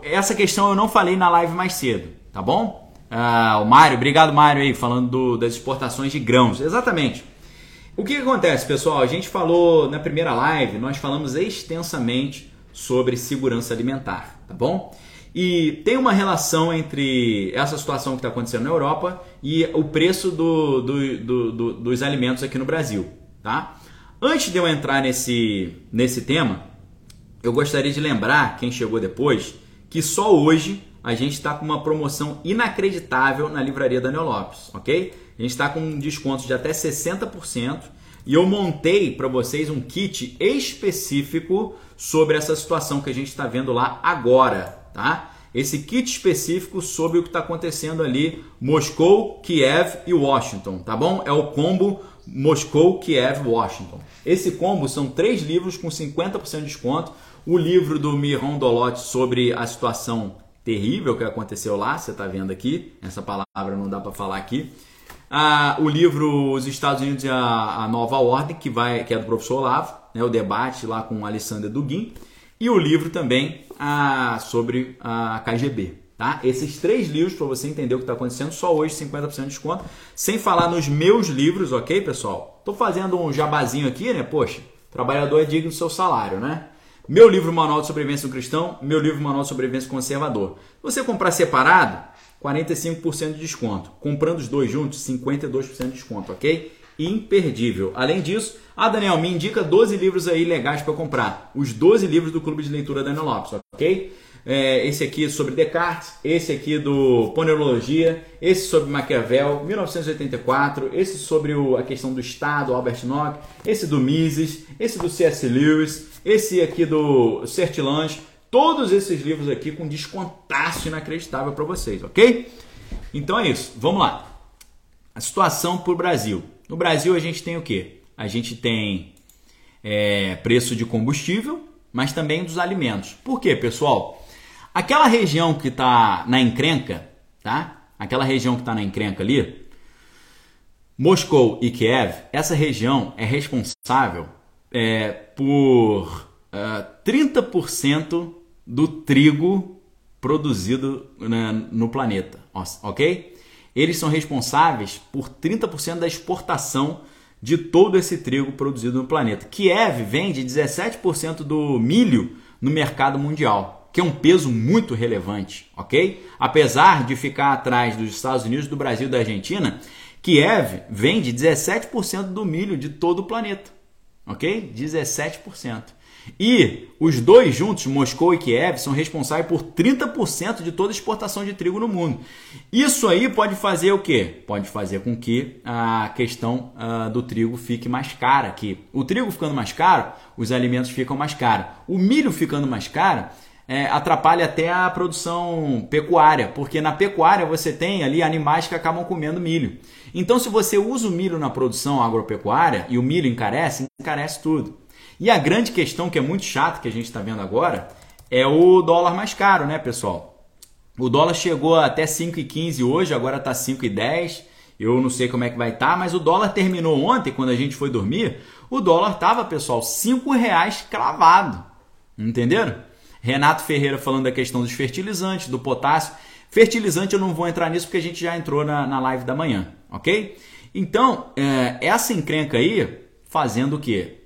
essa questão eu não falei na live mais cedo, tá bom? Ah, o Mário, obrigado Mário aí, falando do, das exportações de grãos. Exatamente. O que acontece, pessoal? A gente falou na primeira live, nós falamos extensamente sobre segurança alimentar, tá bom? E tem uma relação entre essa situação que está acontecendo na Europa e o preço do, do, do, do, dos alimentos aqui no Brasil, tá? Antes de eu entrar nesse, nesse tema, eu gostaria de lembrar quem chegou depois que só hoje a gente está com uma promoção inacreditável na livraria Daniel Lopes, ok? A gente está com um desconto de até 60% e eu montei para vocês um kit específico sobre essa situação que a gente está vendo lá agora, tá? Esse kit específico sobre o que está acontecendo ali, Moscou, Kiev e Washington, tá bom? É o combo Moscou, Kiev, Washington. Esse combo são três livros com 50% de desconto. O livro do Miron Dolotti sobre a situação terrível que aconteceu lá, você está vendo aqui. Essa palavra não dá para falar aqui. Ah, o livro Os Estados Unidos e a, a, Nova Ordem, que, vai, que é do professor Olavo, né, o debate lá com Alessandra Dugin. E o livro também ah, sobre a KGB. Tá? Esses três livros para você entender o que está acontecendo, só hoje 50% de desconto. Sem falar nos meus livros, ok, pessoal? Estou fazendo um jabazinho aqui, né? Poxa, trabalhador é digno do seu salário, né? Meu livro Manual de Sobrevivência do Cristão, meu livro Manual de Sobrevivência Conservador. Se você comprar separado, 45% de desconto. Comprando os dois juntos, 52% de desconto, ok? Imperdível. Além disso, a Daniel me indica 12 livros aí legais para comprar. Os 12 livros do Clube de Leitura Daniel Lopes, ok? É, esse aqui sobre Descartes, esse aqui do Ponerologia, esse sobre Maquiavel, 1984, esse sobre o, a questão do Estado, Albert Nock, esse do Mises, esse do C.S. Lewis, esse aqui do Sertilange, todos esses livros aqui com descontaço inacreditável para vocês, ok? Então é isso, vamos lá. A situação para o Brasil. No Brasil a gente tem o que? A gente tem é, preço de combustível, mas também dos alimentos. Por quê, pessoal? Aquela região que está na encrenca, tá? Aquela região que está na encrenca ali, Moscou e Kiev, essa região é responsável é, por uh, é, 30% do trigo produzido né, no planeta, ok? Eles são responsáveis por 30% da exportação de todo esse trigo produzido no planeta. Kiev vende 17% do milho no mercado mundial que é um peso muito relevante, ok? Apesar de ficar atrás dos Estados Unidos, do Brasil e da Argentina, Kiev vende 17% do milho de todo o planeta, ok? 17%. E os dois juntos, Moscou e Kiev, são responsáveis por 30% de toda exportação de trigo no mundo. Isso aí pode fazer o quê? Pode fazer com que a questão uh, do trigo fique mais cara aqui. O trigo ficando mais caro, os alimentos ficam mais caros. O milho ficando mais caro, é, atrapalha até a produção pecuária, porque na pecuária você tem ali animais que acabam comendo milho. Então, se você usa o milho na produção agropecuária e o milho encarece, encarece tudo. E a grande questão que é muito chata que a gente está vendo agora é o dólar mais caro, né, pessoal? O dólar chegou até 5,15 hoje, agora está 5,10. Eu não sei como é que vai estar, tá, mas o dólar terminou ontem, quando a gente foi dormir, o dólar estava, pessoal, R$ reais cravado. Entenderam? Renato Ferreira falando da questão dos fertilizantes, do potássio. Fertilizante eu não vou entrar nisso porque a gente já entrou na, na live da manhã, ok? Então, é, essa encrenca aí fazendo o quê?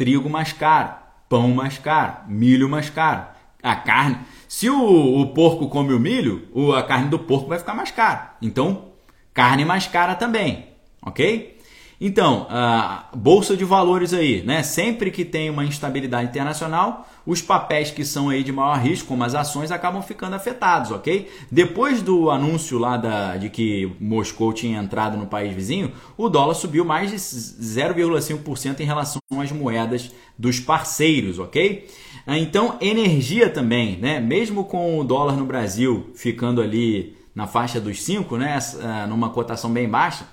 Trigo mais caro, pão mais caro, milho mais caro, a carne. Se o, o porco come o milho, a carne do porco vai ficar mais cara. Então, carne mais cara também, ok? Então, a bolsa de valores aí, né? Sempre que tem uma instabilidade internacional, os papéis que são aí de maior risco, como as ações, acabam ficando afetados, ok? Depois do anúncio lá da, de que Moscou tinha entrado no país vizinho, o dólar subiu mais de 0,5% em relação às moedas dos parceiros, ok? Então, energia também, né? Mesmo com o dólar no Brasil ficando ali na faixa dos 5, né? Numa cotação bem baixa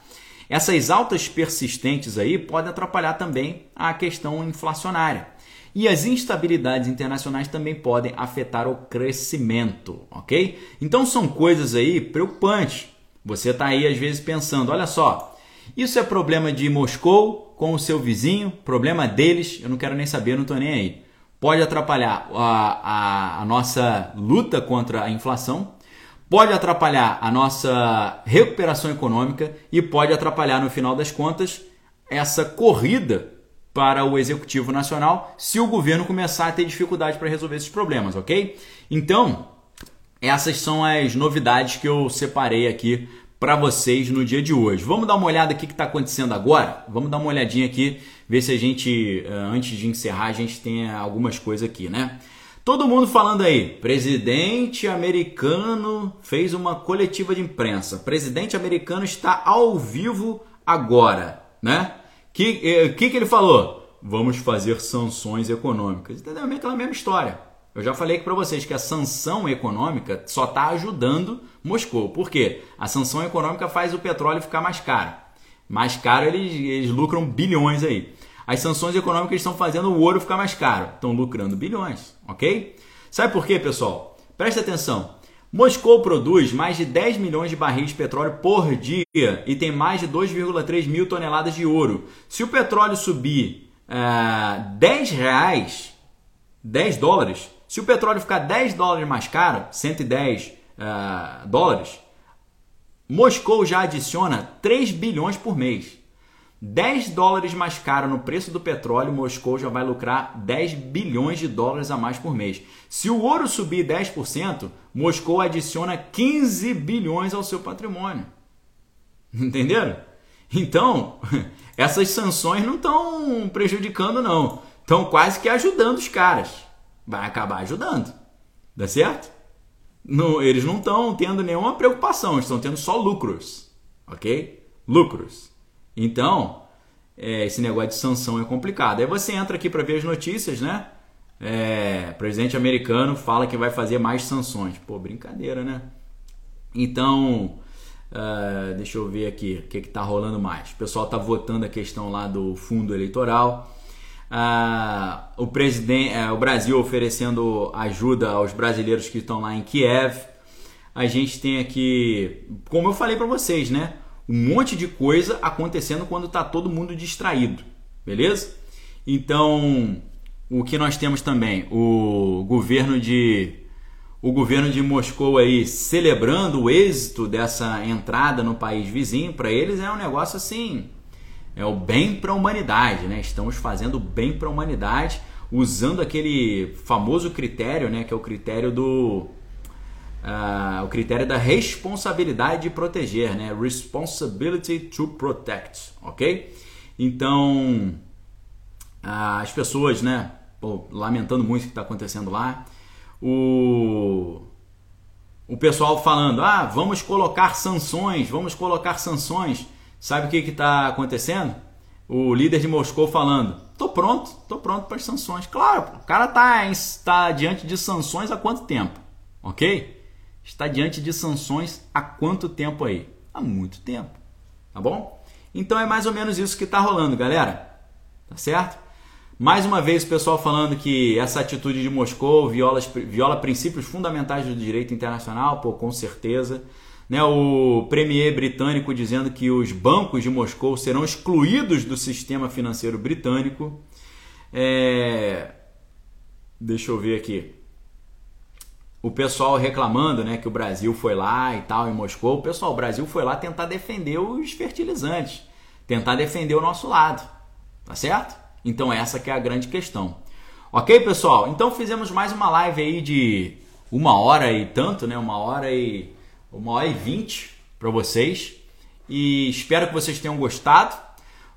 essas altas persistentes aí podem atrapalhar também a questão inflacionária. E as instabilidades internacionais também podem afetar o crescimento, ok? Então são coisas aí preocupantes. Você está aí às vezes pensando, olha só, isso é problema de Moscou com o seu vizinho, problema deles, eu não quero nem saber, não estou nem aí. Pode atrapalhar a, a, a nossa luta contra a inflação, pode atrapalhar a nossa recuperação econômica e pode atrapalhar, no final das contas, essa corrida para o Executivo Nacional se o governo começar a ter dificuldade para resolver esses problemas, ok? Então, essas são as novidades que eu separei aqui para vocês no dia de hoje. Vamos dar uma olhada aqui que está acontecendo agora? Vamos dar uma olhadinha aqui, ver se a gente, eh, antes de encerrar, a gente tem algumas coisas aqui, né? Todo mundo falando aí, presidente americano fez uma coletiva de imprensa. Presidente americano está ao vivo agora, né? Que eh, que, que ele falou? Vamos fazer sanções econômicas. Entendeu? É aquela mesma história. Eu já falei aqui para vocês que a sanção econômica só está ajudando Moscou. Por quê? A sanção econômica faz o petróleo ficar mais caro. mais caro eles, eles lucram bilhões aí. As sanções econômicas estão fazendo o ouro ficar mais caro, estão lucrando bilhões, ok? Sabe por quê, pessoal? Preste atenção. Moscou produz mais de 10 milhões de barris de petróleo por dia e tem mais de 2,3 mil toneladas de ouro. Se o petróleo subir uh, 10 reais, 10 dólares, se o petróleo ficar 10 dólares mais caro, 110 uh, dólares, Moscou já adiciona 3 bilhões por mês. 10 dólares mais caro no preço do petróleo, Moscou já vai lucrar 10 bilhões de dólares a mais por mês. Se o ouro subir 10%, Moscou adiciona 15 bilhões ao seu patrimônio. Entenderam? Então, essas sanções não estão prejudicando, não. Estão quase que ajudando os caras. Vai acabar ajudando. Dá certo? Não, eles não estão tendo nenhuma preocupação, estão tendo só lucros. Ok? Lucros. Então, é, esse negócio de sanção é complicado. Aí você entra aqui para ver as notícias, né? É, presidente americano fala que vai fazer mais sanções. Pô, brincadeira, né? Então, uh, deixa eu ver aqui o que está rolando mais. O pessoal está votando a questão lá do fundo eleitoral. Uh, o, presidente, uh, o Brasil oferecendo ajuda aos brasileiros que estão lá em Kiev. A gente tem aqui, como eu falei para vocês, né? Um monte de coisa acontecendo quando está todo mundo distraído, beleza? Então, o que nós temos também, o governo de o governo de Moscou aí celebrando o êxito dessa entrada no país vizinho, para eles é um negócio assim é o bem para a humanidade, né? Estamos fazendo bem para a humanidade usando aquele famoso critério, né? Que é o critério do uh, o critério da responsabilidade de proteger, né? Responsibility to protect, ok? Então uh, as pessoas, né? Pô, lamentando muito o que está acontecendo lá, o o pessoal falando, ah, vamos colocar sanções, vamos colocar sanções. Sabe o que está acontecendo? O líder de Moscou falando: tô pronto, tô pronto para as sanções. Claro, o cara está tá diante de sanções há quanto tempo? Ok? Está diante de sanções há quanto tempo aí? Há muito tempo. Tá bom? Então é mais ou menos isso que está rolando, galera. Tá certo? Mais uma vez o pessoal falando que essa atitude de Moscou viola, viola princípios fundamentais do direito internacional, pô, com certeza. Né, o premier britânico dizendo que os bancos de Moscou serão excluídos do sistema financeiro britânico. É... Deixa eu ver aqui. O pessoal reclamando né, que o Brasil foi lá e tal em Moscou. O pessoal, o Brasil foi lá tentar defender os fertilizantes, tentar defender o nosso lado. Tá certo? Então essa que é a grande questão. Ok, pessoal? Então fizemos mais uma live aí de uma hora e tanto, né? Uma hora e uma hora e vinte para vocês. E espero que vocês tenham gostado.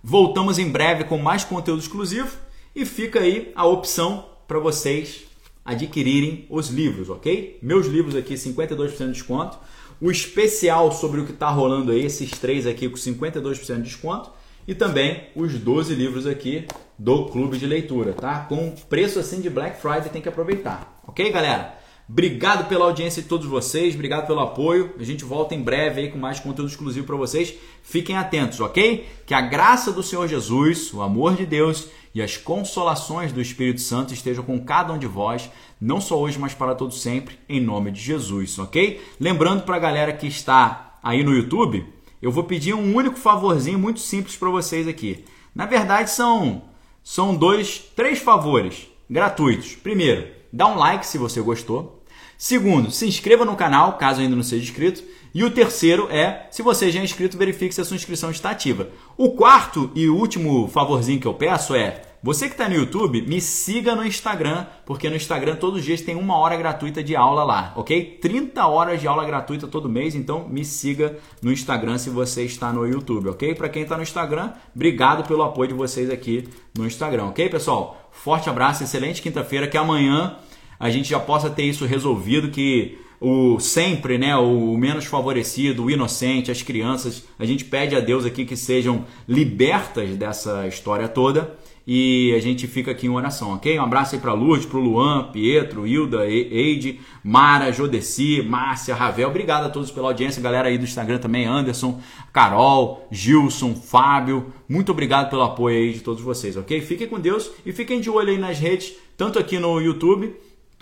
Voltamos em breve com mais conteúdo exclusivo e fica aí a opção para vocês adquirirem os livros, ok? Meus livros aqui 52% de desconto. O especial sobre o que está rolando aí, esses três aqui com 52% de desconto. E também os 12 livros aqui do Clube de Leitura, tá? Com preço assim de Black Friday, tem que aproveitar. Ok, galera? Obrigado pela audiência de todos vocês, obrigado pelo apoio. A gente volta em breve aí com mais conteúdo exclusivo para vocês. Fiquem atentos, ok? Que a graça do Senhor Jesus, o amor de Deus e as consolações do Espírito Santo estejam com cada um de vós, não só hoje, mas para todos sempre, em nome de Jesus, ok? Lembrando para a galera que está aí no YouTube, eu vou pedir um único favorzinho muito simples para vocês aqui. Na verdade, são, são dois, três favores gratuitos. Primeiro, dá um like se você gostou. Segundo, se inscreva no canal, caso ainda não seja inscrito. E o terceiro é, se você já é inscrito, verifique se a sua inscrição está ativa. O quarto e último favorzinho que eu peço é, você que está no YouTube, me siga no Instagram, porque no Instagram todos os dias tem uma hora gratuita de aula lá, ok? 30 horas de aula gratuita todo mês, então me siga no Instagram se você está no YouTube, ok? Para quem está no Instagram, obrigado pelo apoio de vocês aqui no Instagram, ok, pessoal? Forte abraço, excelente quinta-feira, que amanhã a gente já possa ter isso resolvido, que o sempre, né, o menos favorecido, o inocente, as crianças, a gente pede a Deus aqui que sejam libertas dessa história toda e a gente fica aqui em oração, ok? Um abraço aí para Lourdes, para o Luan, Pietro, Hilda, Eide, Mara, Jodeci, Márcia, Ravel. Obrigado a todos pela audiência, galera aí do Instagram também, Anderson, Carol, Gilson, Fábio. Muito obrigado pelo apoio aí de todos vocês, ok? Fiquem com Deus e fiquem de olho aí nas redes, tanto aqui no YouTube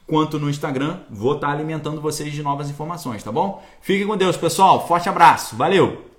quanto no Instagram. Vou estar alimentando vocês de novas informações, tá bom? Fiquem com Deus, pessoal. Forte abraço. Valeu!